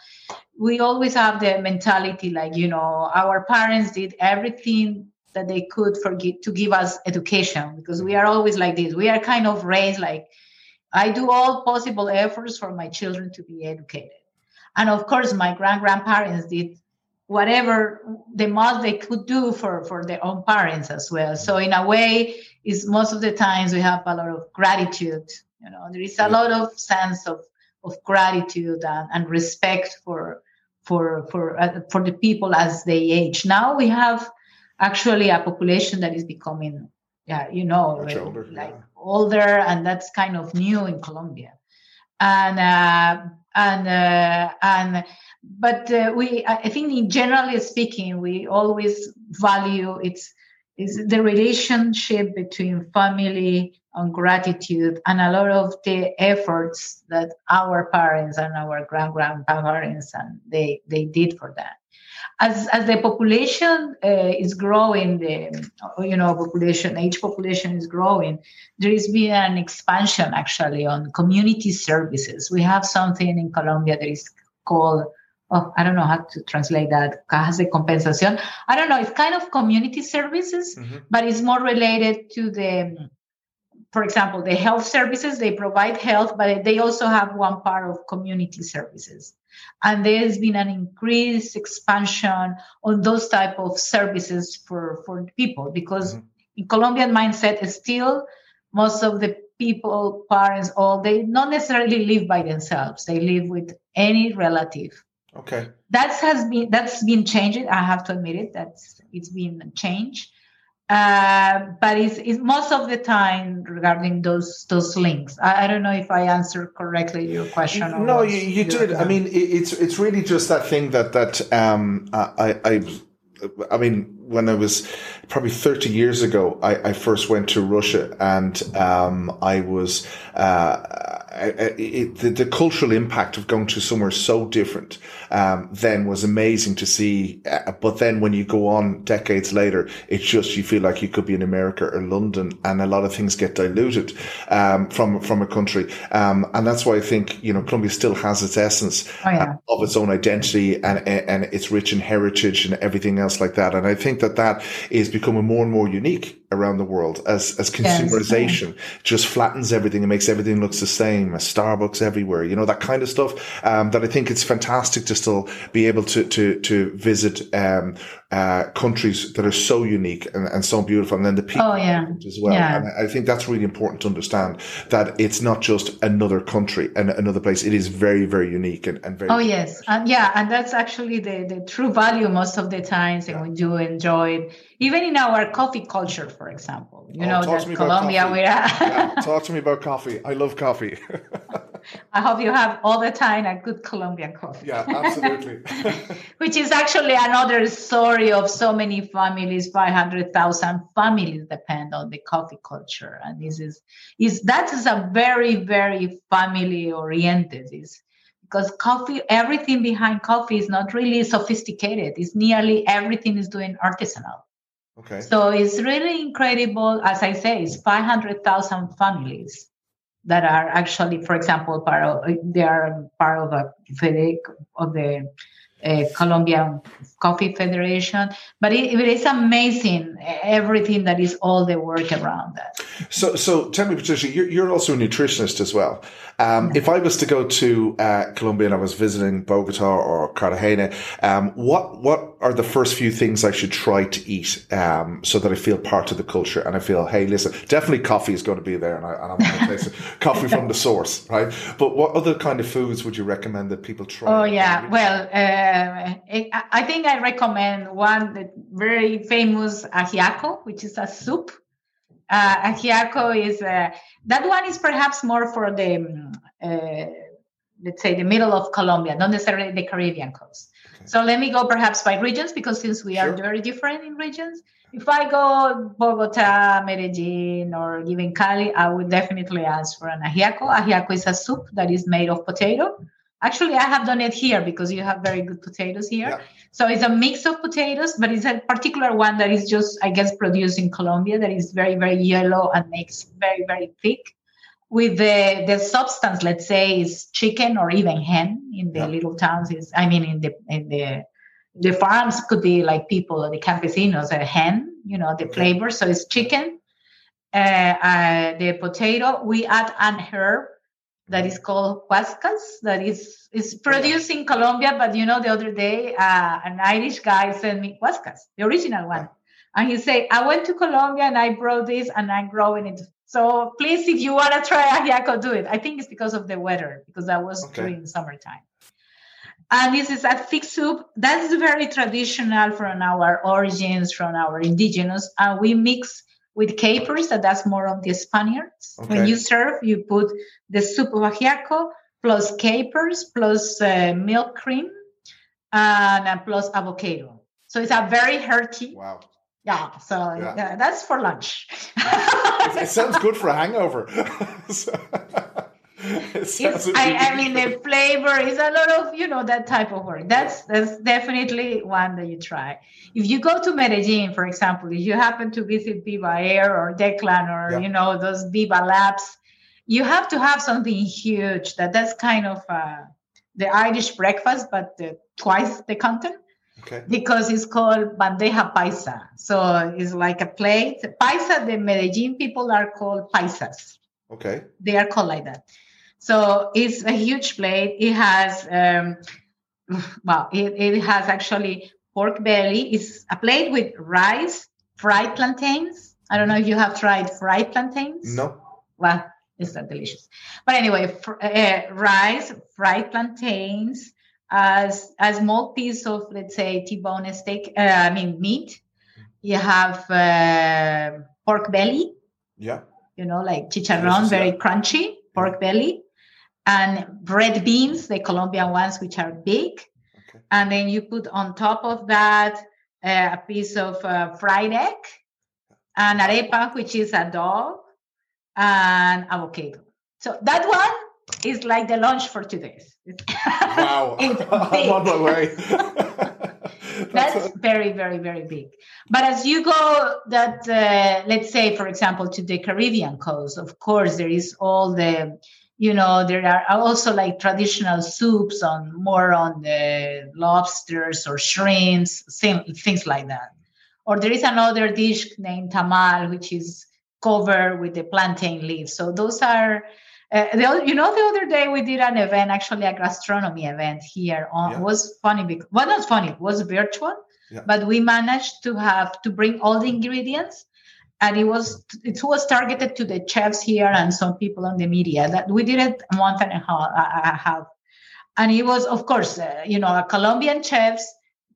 we always have the mentality like you know our parents did everything that they could for to give us education because we are always like this. We are kind of raised like i do all possible efforts for my children to be educated. And of course my grand grandparents did whatever the most they could do for for their own parents as well. So in a way is most of the times we have a lot of gratitude you know there is a lot of sense of of gratitude and, and respect for for for uh, for the people as they age. Now we have actually a population that is becoming yeah you know older, like yeah. older and that's kind of new in colombia. And uh, and uh, and but uh, we i think in generally speaking we always value it's is the relationship between family and gratitude and a lot of the efforts that our parents and our grand grandparents and they they did for that as as the population uh, is growing the you know population age population is growing there has been an expansion actually on community services we have something in colombia that is called oh, I don't know how to translate that, cajas de compensación. I don't know, it's kind of community services, mm-hmm. but it's more related to the, for example, the health services, they provide health, but they also have one part of community services. And there's been an increased expansion on those type of services for, for people because mm-hmm. in Colombian mindset is still most of the people, parents, all they not necessarily live by themselves. They live with any relative Okay. That has been that's been changed. I have to admit it. That's it's been changed. Uh, but it's, it's, most of the time regarding those those links. I, I, don't know if I answered correctly your question. No, you, you did. I mean, it's it's really just that thing that that um, I I I mean when I was probably 30 years ago, I, I first went to Russia and um, I was uh, it, the, the, cultural impact of going to somewhere so different um, then was amazing to see. Uh, but then when you go on decades later, it's just you feel like you could be in America or London, and a lot of things get diluted um, from from a country. Um, and that's why I think you know Colombia still has its essence oh, yeah. Of its own identity and and it's rich in heritage and everything else like that. And I think that that is becoming more and more unique around the world as as consumerization yes. just flattens everything and makes everything looks the same. Starbucks everywhere, you know that kind of stuff. Um, that I think it's fantastic to still be able to to to visit um, uh, countries that are so unique and, and so beautiful, and then the people oh, yeah. as well. Yeah. And I think that's really important to understand that it's not just another country and another place. It is very very unique and, and very. Oh yes, and yeah, and that's actually the the true value most of the times, and yeah. we do enjoy it even in our coffee culture, for example. You oh, know that Colombia, we yeah, (laughs) talk to me about coffee. I love coffee. (laughs) I hope you have all the time a good Colombian coffee. Yeah, absolutely. (laughs) Which is actually another story of so many families. Five hundred thousand families depend on the coffee culture, and this is is that is a very very family oriented. Is because coffee everything behind coffee is not really sophisticated it's nearly everything is doing artisanal Okay. So it's really incredible. As I say, it's 500,000 families that are actually, for example, part of, they are part of a of the uh, Colombian Coffee Federation. But it, it is amazing everything that is all the work around that. So, so tell me, Patricia, you're, you're also a nutritionist as well. Um, if I was to go to uh, Colombia and I was visiting Bogota or Cartagena, um, what what are the first few things I should try to eat um, so that I feel part of the culture and I feel, hey, listen, definitely coffee is going to be there, and I, and I want to taste (laughs) coffee from the source, right? But what other kind of foods would you recommend that people try? Oh yeah, well, uh, it, I think I recommend one that very famous ajiaco, which is a soup uh, ajiaco is uh, that one is perhaps more for the um, uh, let's say the middle of Colombia, not necessarily the Caribbean coast. Okay. So let me go perhaps by regions because since we sure. are very different in regions, if I go Bogota, Medellin, or even Cali, I would definitely ask for an ajiaco. Ajiaco is a soup that is made of potato Actually, I have done it here because you have very good potatoes here. Yeah. So it's a mix of potatoes, but it's a particular one that is just, I guess, produced in Colombia that is very, very yellow and makes very, very thick. With the the substance, let's say, is chicken or even hen in the yeah. little towns. Is I mean, in the in the the farms could be like people, the campesinos, a hen. You know, the flavor. So it's chicken, uh, uh, the potato. We add an herb that is called guascas that is is produced in Colombia. But you know, the other day, uh, an Irish guy sent me guascas, the original one, and he said, "I went to Colombia and I brought this and I'm growing it." So please, if you want to try (laughs) ajiaco, do it. I think it's because of the weather, because that was okay. during summertime. And this is a thick soup that's very traditional from our origins, from our indigenous, and we mix with capers, that that's more of the Spaniards. Okay. When you serve, you put the soup of ajiaco plus capers plus uh, milk cream and uh, plus avocado. So it's a very hearty. Wow. Yeah, so yeah. Yeah, that's for lunch. it sounds good for a hangover. (laughs) (laughs) I, I, mean the flavor is a lot of you know that type of work. That's that's definitely one that you try. If you go to medellin for example if you happen to visit viva air or declan or yeah. you know those viva labs you have to have something huge that that's kind of uh, the irish breakfast but the, twice the content. Okay. because it's called bandeja paisa. So it's like a plate. Paisa the medellin people are called paisas. Okay. They are called like that so it's a huge plate. It has, um, well, it, it has actually pork belly. It's a plate with rice, fried plantains. I don't know if you have tried fried plantains. No. Well, it's not delicious. But anyway, fr- uh, rice, fried plantains, as a small piece of, let's say, T-bone steak. Uh, I mean meat. You have uh, pork belly. Yeah. You know, like chicharron, very crunchy pork belly, and bread beans, the Colombian ones, which are big. Okay. And then you put on top of that uh, a piece of uh, fried egg, and arepa, which is a dog, and avocado. So that one is like the lunch for today. Wow. I'm on my way. (laughs) That's, That's very, very, very big. But as you go, that uh, let's say, for example, to the Caribbean coast, of course, there is all the, you know, there are also like traditional soups on more on the lobsters or shrimps, things like that. Or there is another dish named tamal, which is covered with the plantain leaves. So those are, uh, the, you know, the other day we did an event, actually a gastronomy event here. On yeah. was funny because well, not funny, it was virtual, yeah. but we managed to have to bring all the ingredients, and it was it was targeted to the chefs here and some people on the media. That we did it a month and a half, a half. and it was, of course, uh, you know, a Colombian chefs.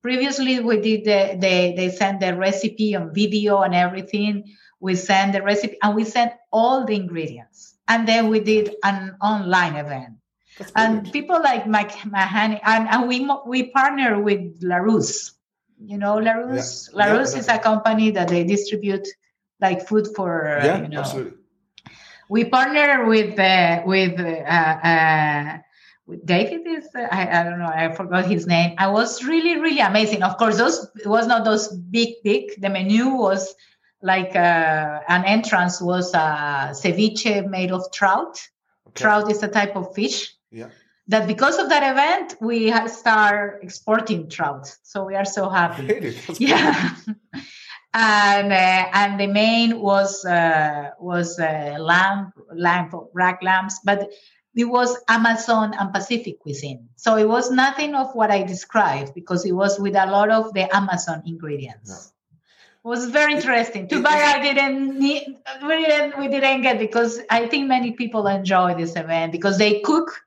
Previously we did the, they they sent the recipe on video and everything. We sent the recipe and we sent all the ingredients. And then we did an online event. And people like Mike Mahoney and, and we we partner with Larousse you know Larousse yeah. Larousse yeah, is a company that they distribute like food for yeah, you know absolutely. we partner with uh, with uh, uh, David is I, I don't know I forgot his name. I was really really amazing. Of course, those it was not those big big. The menu was like uh, an entrance was a ceviche made of trout. Okay. Trout is a type of fish. Yeah. That because of that event we start exporting trout. So we are so happy. Really? (laughs) yeah. And uh, and the main was uh, was uh, lamb lamb rack lambs, but it was Amazon and Pacific cuisine. So it was nothing of what I described because it was with a lot of the Amazon ingredients. Yeah. It was very interesting. Too bad I didn't need, we didn't we didn't get because I think many people enjoy this event because they cook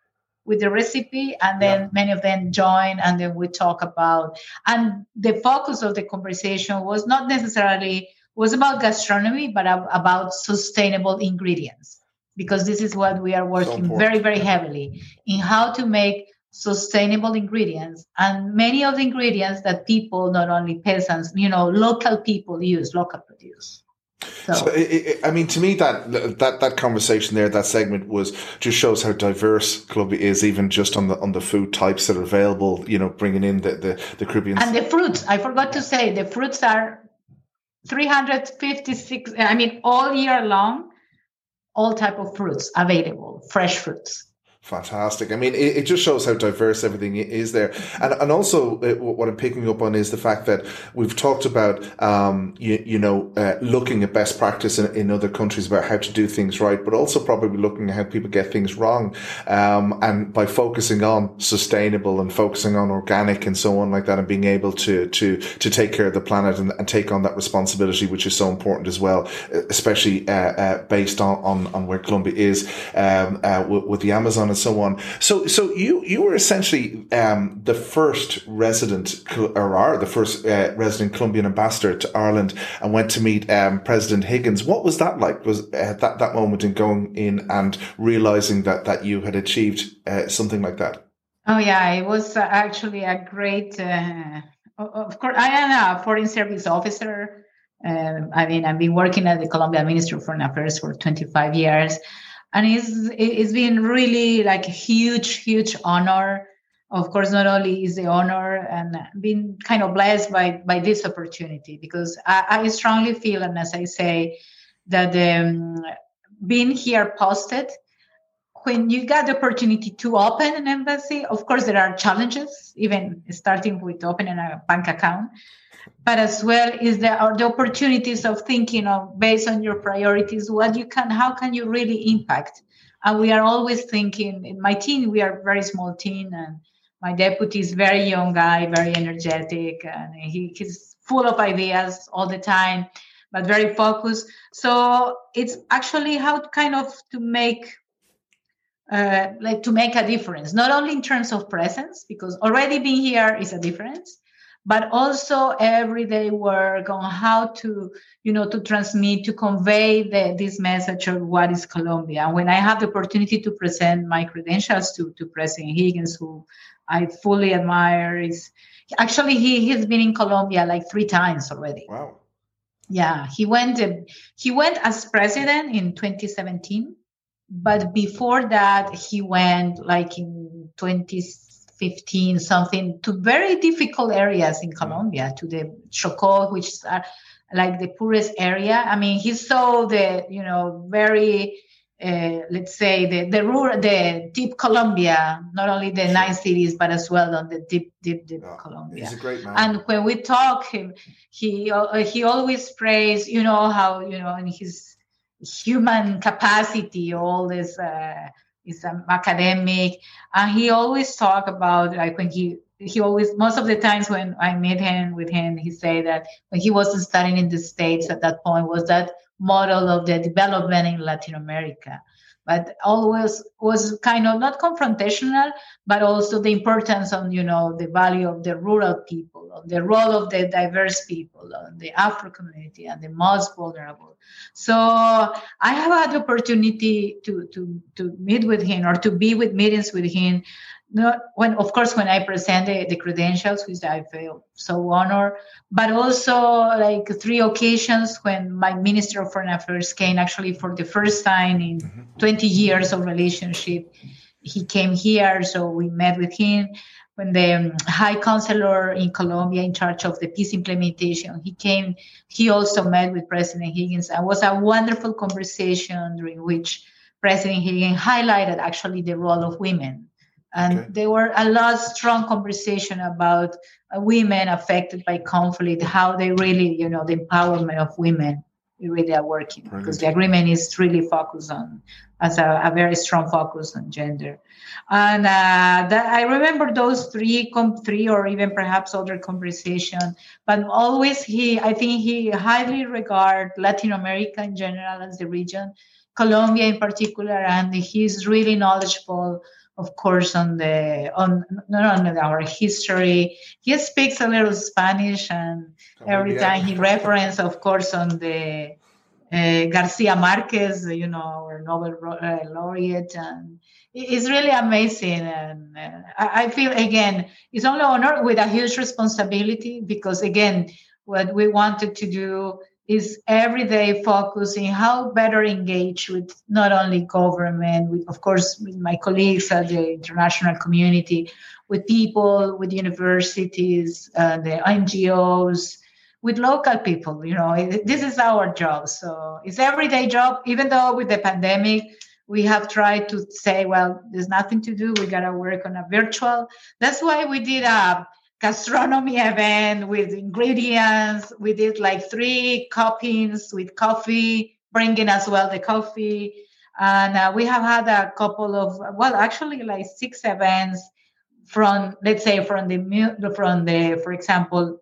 with the recipe and then yeah. many of them join and then we talk about and the focus of the conversation was not necessarily was about gastronomy but about sustainable ingredients. Because this is what we are working so very very heavily in how to make sustainable ingredients. And many of the ingredients that people not only peasants you know local people use local produce so, so it, it, I mean, to me, that that that conversation there, that segment was just shows how diverse club is, even just on the on the food types that are available. You know, bringing in the the, the Caribbean and the fruits. I forgot to say the fruits are 356. I mean, all year long all type of fruits available, fresh fruits. Fantastic. I mean, it, it, just shows how diverse everything is there. And, and also it, uh, what I'm picking up on is the fact that we've talked about, um, you, you know, uh, looking at best practice in, in other countries about how to do things right, but also probably looking at how people get things wrong. Um, and by focusing on sustainable and focusing on organic and so on like that and being able to, to, to take care of the planet and, and take on that responsibility, which is so important as well, especially, uh, uh, based on, on, on where Colombia is, um, uh, with, with the Amazon and so on. So, so you you were essentially um, the first resident or are the first uh, resident Colombian ambassador to Ireland, and went to meet um, President Higgins. What was that like? Was uh, that that moment in going in and realizing that that you had achieved uh, something like that? Oh yeah, it was uh, actually a great. Uh, of course, I am a foreign service officer. Um, I mean, I've been working at the Colombian Ministry of Foreign Affairs for 25 years and it's it's been really like a huge huge honor. Of course not only is the honor and being kind of blessed by by this opportunity because i, I strongly feel and as i say that um, being here posted when you get the opportunity to open an embassy of course there are challenges even starting with opening a bank account but as well is there are the opportunities of thinking of based on your priorities what you can how can you really impact? And we are always thinking in my team we are very small team and my deputy is very young guy very energetic and he, he's full of ideas all the time but very focused. So it's actually how kind of to make uh, like to make a difference, not only in terms of presence, because already being here is a difference, but also everyday work on how to, you know, to transmit, to convey the, this message of what is Colombia. When I have the opportunity to present my credentials to, to President Higgins, who I fully admire, is actually he he's been in Colombia like three times already. Wow. Yeah, he went. Um, he went as president in 2017 but before that he went like in 2015 something to very difficult areas in colombia to the chocó which are like the poorest area i mean he saw the you know very uh, let's say the the rural the deep Colombia, not only the nice cities but as well on the deep deep deep oh, Colombia. He's a great man. And when we talk him, he uh, he always prays. You know how you know in his human capacity, all this uh, is an academic. And he always talk about like when he he always most of the times when I meet him with him, he said that when he wasn't studying in the States at that point was that model of the development in Latin America but always was kind of not confrontational, but also the importance on you know the value of the rural people, on the role of the diverse people, on the Afro community and the most vulnerable. So I have had the opportunity to to to meet with him or to be with meetings with him not when of course when i present the, the credentials which i feel so honored but also like three occasions when my minister of foreign affairs came actually for the first time in mm-hmm. 20 years of relationship he came here so we met with him. When the um, high counselor in colombia in charge of the peace implementation he came he also met with president higgins. And was a wonderful conversation during which president higgins highlighted actually the role of women and okay. there were a lot of strong conversation about uh, women affected by conflict how they really you know the empowerment of women really are working Brilliant. because the agreement is really focused on as a, a very strong focus on gender and uh, that i remember those three com- three or even perhaps other conversation but always he i think he highly regard latin america in general as the region colombia in particular and he's really knowledgeable of course, on the on not on our history. He speaks a little Spanish, and every time he references, of course, on the uh, Garcia Marquez, you know, our Nobel uh, laureate, and it's really amazing. And uh, I, I feel again, it's only honor with a huge responsibility because again, what we wanted to do is every day focusing how better engage with not only government, with of course with my colleagues at the international community, with people, with universities, uh, the NGOs, with local people. You know, this is our job. So it's everyday job. Even though with the pandemic, we have tried to say, well, there's nothing to do. We gotta work on a virtual. That's why we did a gastronomy event with ingredients. We did like three cuppings with coffee, bringing as well the coffee. And uh, we have had a couple of, well, actually like six events from, let's say, from the, from the, for example,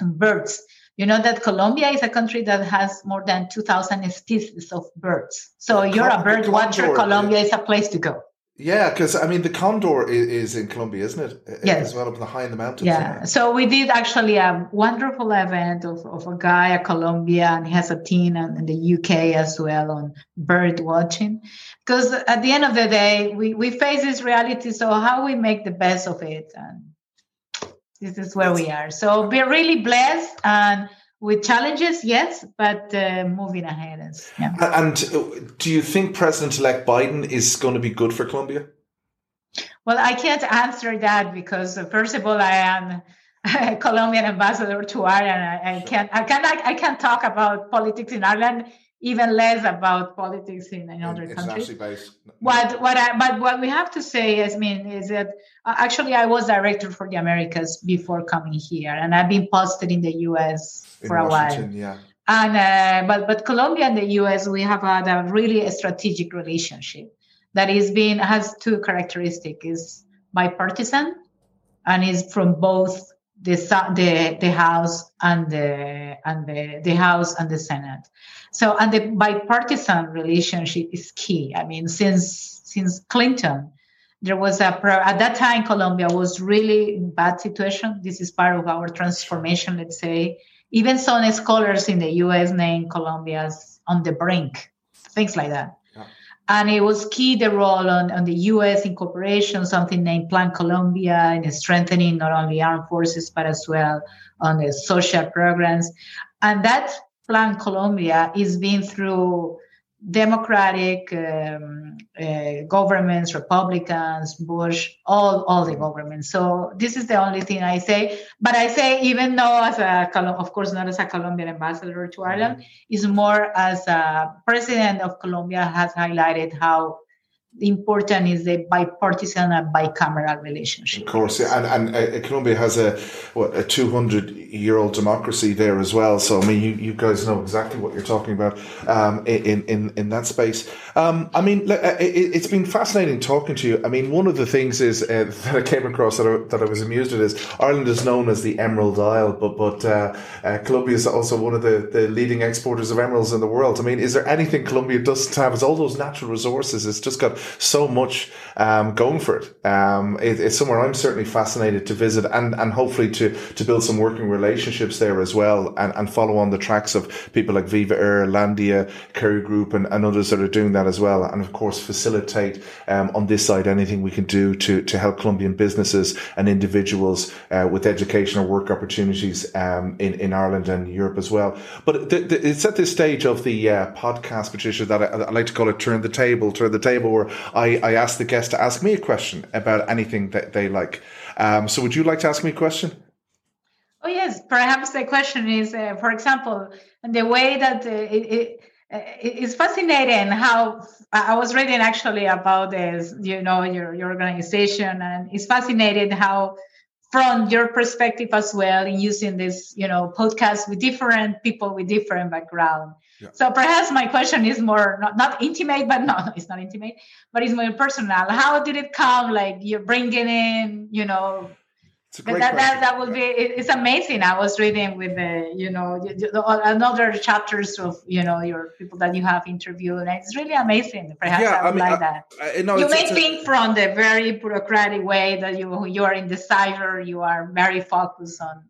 birds. You know that Colombia is a country that has more than 2,000 species of birds. So you're a bird watcher, Colombia is a place to go. Yeah, because I mean the condor is, is, in Colombia, isn't it? Yes. As well up in the high in the mountains. Yeah. So we did actually a wonderful event of, of a guy, a Colombian, he has a team in the UK as well on bird watching. Because at the end of the day, we, we face this reality. So how we make the best of it. And this is where we are. So we're really blessed and with challenges, yes, but uh, moving ahead. Is, yeah. And uh, do you think President-elect Biden is going to be good for Colombia? Well, I can't answer that because, uh, first of all, I am a Colombian ambassador to Ireland. I, I can't, I can't, I can't talk about politics in Ireland even less about politics in another country. What what I, but what we have to say, is, I mean, is that uh, actually I was director for the Americas before coming here, and I've been posted in the U.S. for in a while. Yeah. And uh, but but Colombia and the U.S. we have had a really a strategic relationship that is being has two characteristics: is bipartisan and is from both the the the House and the and the the House and the Senate. So and the bipartisan relationship is key. I mean, since since Clinton, there was a at that time Colombia was really bad situation. This is part of our transformation, let's say. Even some scholars in the U.S. name Colombia as on the brink, things like that. And it was key the role on, on the U.S. incorporation, something named Plan Colombia, in strengthening not only armed forces but as well on the social programs. And that Plan Colombia is being through democratic um, uh, governments, Republicans, Bush, all all the governments. So this is the only thing I say. But I say even though as a of course not as a Colombian ambassador to Ireland, mm-hmm. is more as a president of Colombia has highlighted how important is the bipartisan and bicameral relationship. Of course, yeah. and, and uh, Colombia has a what a two hundred year old democracy there as well. So I mean, you, you guys know exactly what you're talking about um, in in in that space. Um, I mean, uh, it, has been fascinating talking to you. I mean, one of the things is uh, (laughs) that I came across that I, that I was amused at is Ireland is known as the Emerald Isle, but but uh, uh, Colombia is also one of the, the leading exporters of emeralds in the world. I mean, is there anything Colombia doesn't have? It's all those natural resources. It's just got so much um, going for it. Um, it. It's somewhere I'm certainly fascinated to visit and, and hopefully to, to build some working relationships there as well and, and follow on the tracks of people like Viva Air, Irelandia, Kerry Group and, and others that are doing that as well. And of course, facilitate um, on this side anything we can do to, to help Colombian businesses and individuals uh, with education or work opportunities um, in, in Ireland and Europe as well. But the, the, it's at this stage of the uh, podcast, Patricia, that I, I like to call it turn the table, turn the table, where I, I ask the guest to ask me a question about anything that they like. Um, so, would you like to ask me a question? Oh yes, perhaps the question is, uh, for example, the way that uh, it, it uh, it's fascinating how I was reading actually about this, you know, your your organization, and it's fascinating how, from your perspective as well, in using this, you know, podcast with different people with different background, so perhaps my question is more not, not intimate, but no, (laughs) it's not intimate, but it's more personal. How did it come? Like you're bringing in, you know, that, that, that would be it's amazing. I was reading with the you know another chapters of you know your people that you have interviewed and it's really amazing. Perhaps yeah, i would I mean, like I, that. I, no, you may think from the very bureaucratic way that you you are in the cyber you are very focused on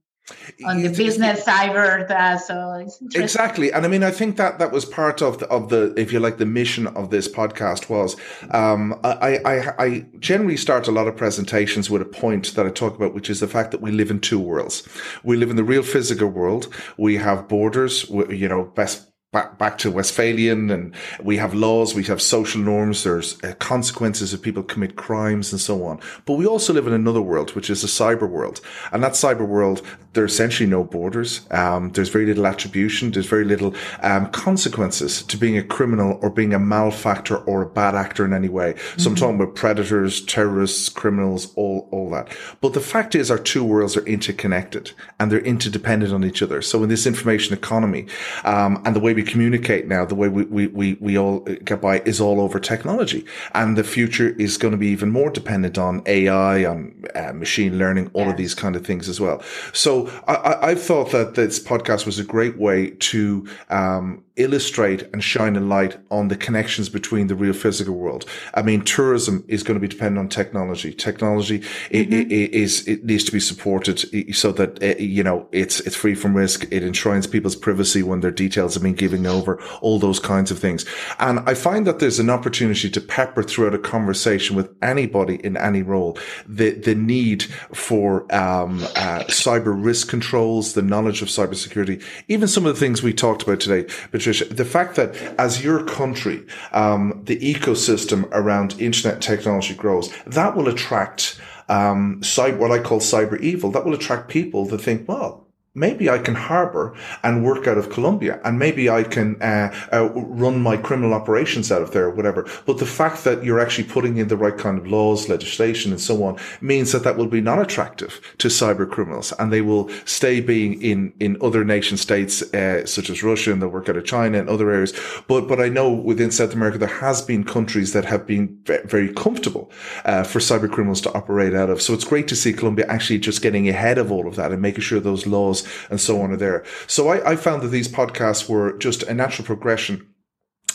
on the business cyber that so exactly and i mean i think that that was part of the of the if you like the mission of this podcast was um, I, I i generally start a lot of presentations with a point that i talk about which is the fact that we live in two worlds. We live in the real physical world we have borders you know best back, back to Westphalian and we have laws, we have social norms, there's uh, consequences if people commit crimes and so on. But we also live in another world, which is a cyber world. And that cyber world, there are essentially no borders. Um, there's very little attribution. There's very little um, consequences to being a criminal or being a malefactor or a bad actor in any way. So mm-hmm. I'm talking about predators, terrorists, criminals, all, all that. But the fact is our two worlds are interconnected and they're interdependent on each other. So in this information economy, um, and the way we communicate now, the way we, we, we, we all get by is all over technology. And the future is going to be even more dependent on AI, on uh, machine learning, all yes. of these kind of things as well. So I, I thought that this podcast was a great way to, um, illustrate and shine a light on the connections between the real physical world. I mean, tourism is going to be dependent on technology. Technology mm-hmm. it, it is it needs to be supported so that it, you know it's it's free from risk. It enshrines people's privacy when their details have been given over. All those kinds of things. And I find that there's an opportunity to pepper throughout a conversation with anybody in any role the the need for um, uh, cyber risk controls, the knowledge of cybersecurity, even some of the things we talked about today. But Patricia, the fact that as your country, um, the ecosystem around internet technology grows, that will attract um, cyber, what I call cyber evil. That will attract people that think, well, maybe I can harbor and work out of Colombia and maybe I can uh, uh, run my criminal operations out of there or whatever. But the fact that you're actually putting in the right kind of laws, legislation and so on means that that will be non attractive to cyber criminals and they will stay being in, in other nation states, uh, such as Russia and they'll work out of China and other areas. But, but I know within South America, there has been countries that have been very comfortable uh, for cyber criminals to operate out of. So it's great to see Colombia actually just getting ahead of all of that and making sure those laws and so on are there. So I, I found that these podcasts were just a natural progression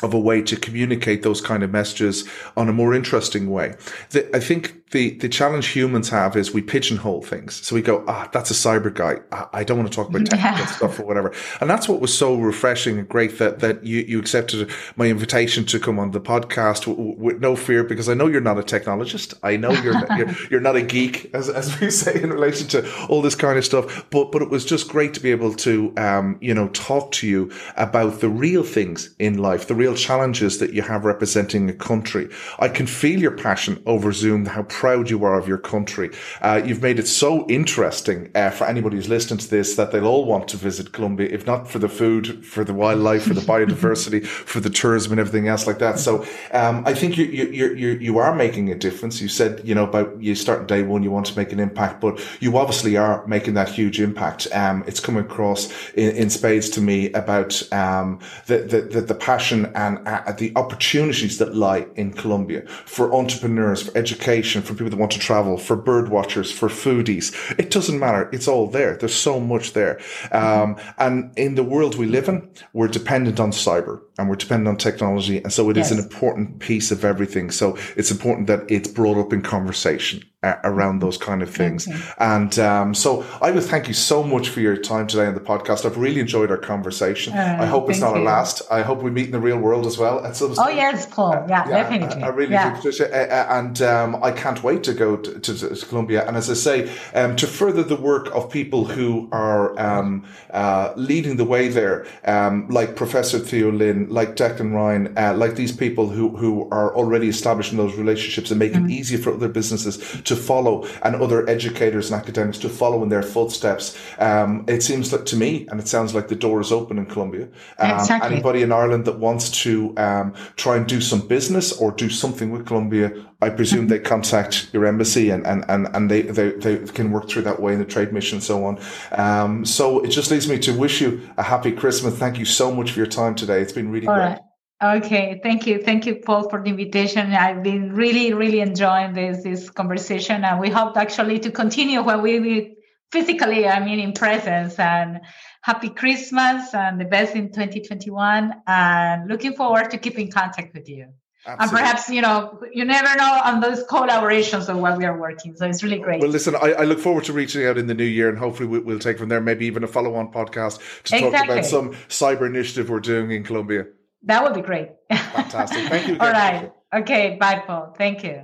of a way to communicate those kind of messages on a more interesting way. The, I think the, the challenge humans have is we pigeonhole things. So we go, ah, that's a cyber guy. I, don't want to talk about (laughs) technical yeah. stuff or whatever. And that's what was so refreshing and great that, that you, you accepted my invitation to come on the podcast with no fear because I know you're not a technologist. I know you're, you're, (laughs) you're not a geek as, as we say in relation to all this kind of stuff. But, but it was just great to be able to, um, you know, talk to you about the real things in life, the real challenges that you have representing a country. I can feel your passion over Zoom, how proud you are of your country. Uh, you've made it so interesting uh, for anybody who's listening to this that they'll all want to visit Colombia, if not for the food, for the wildlife, for the biodiversity, (laughs) for the tourism and everything else like that. So um, I think you, you, you, you are making a difference. You said, you know, about you start day one, you want to make an impact, but you obviously are making that huge impact. Um, it's coming across in, in spades to me about um, the, the, the, passion and uh, the opportunities that lie in Colombia for entrepreneurs, for education, for people that want to travel, for bird watchers, for foodies. It doesn't matter. It's all there. There's so much there. Um, and in the world we live in, we're dependent on cyber and we're dependent on technology. And so it yes. is an important piece of everything. So it's important that it's brought up in conversation uh, around those kind of things. And um, so I would thank you so much for your time today on the podcast. I've really enjoyed our conversation. Uh, I hope it's not you. a last. I hope we meet in the real world as well at some Oh, yes, Paul. Yeah, yeah definitely. I, I really yeah. do, Patricia. Uh, and um, I can't wait to go to, to, to Colombia. And as I say, um, to further the work of people who are um, uh, leading the way there, um, like Professor Theo Lin, like Declan Ryan, uh, like these people who, who are already establishing those relationships and making mm-hmm. it easier for other businesses to follow and other educators and academics to follow in their footsteps. Um, it seems like to me, and it sounds like the door is open in Colombia. Um, exactly. Anybody in Ireland that wants to um, try and do some business or do something with Colombia, I presume they contact your embassy and, and, and, and they, they, they can work through that way in the trade mission and so on. Um, so it just leaves me to wish you a happy Christmas. Thank you so much for your time today. It's been really All great. Right. Okay, thank you, thank you, Paul, for the invitation. I've been really, really enjoying this this conversation, and we hope actually to continue when we be physically, I mean, in presence. And happy Christmas and the best in 2021. And looking forward to keep in contact with you. Absolutely. And perhaps, you know, you never know on those collaborations of what we are working. So it's really great. Well, listen, I, I look forward to reaching out in the new year and hopefully we, will take from there maybe even a follow on podcast to exactly. talk about some cyber initiative we're doing in Colombia. That would be great. Fantastic. Thank you. (laughs) All right. Okay. Bye, Paul. Thank you.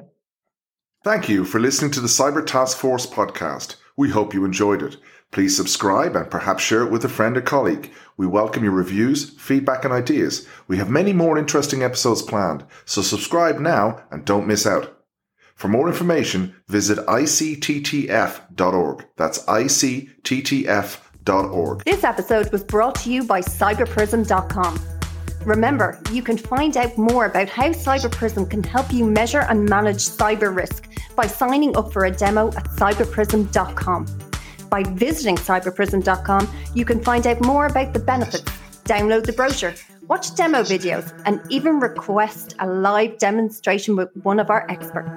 Thank you for listening to the Cyber Task Force podcast. We hope you enjoyed it. Please subscribe and perhaps share it with a friend or colleague. We welcome your reviews, feedback, and ideas. We have many more interesting episodes planned, so subscribe now and don't miss out. For more information, visit icttf.org. That's icttf.org. This episode was brought to you by cyberprism.com. Remember, you can find out more about how CyberPrism can help you measure and manage cyber risk by signing up for a demo at cyberprism.com. By visiting cyberprism.com, you can find out more about the benefits, download the brochure, watch demo videos, and even request a live demonstration with one of our experts.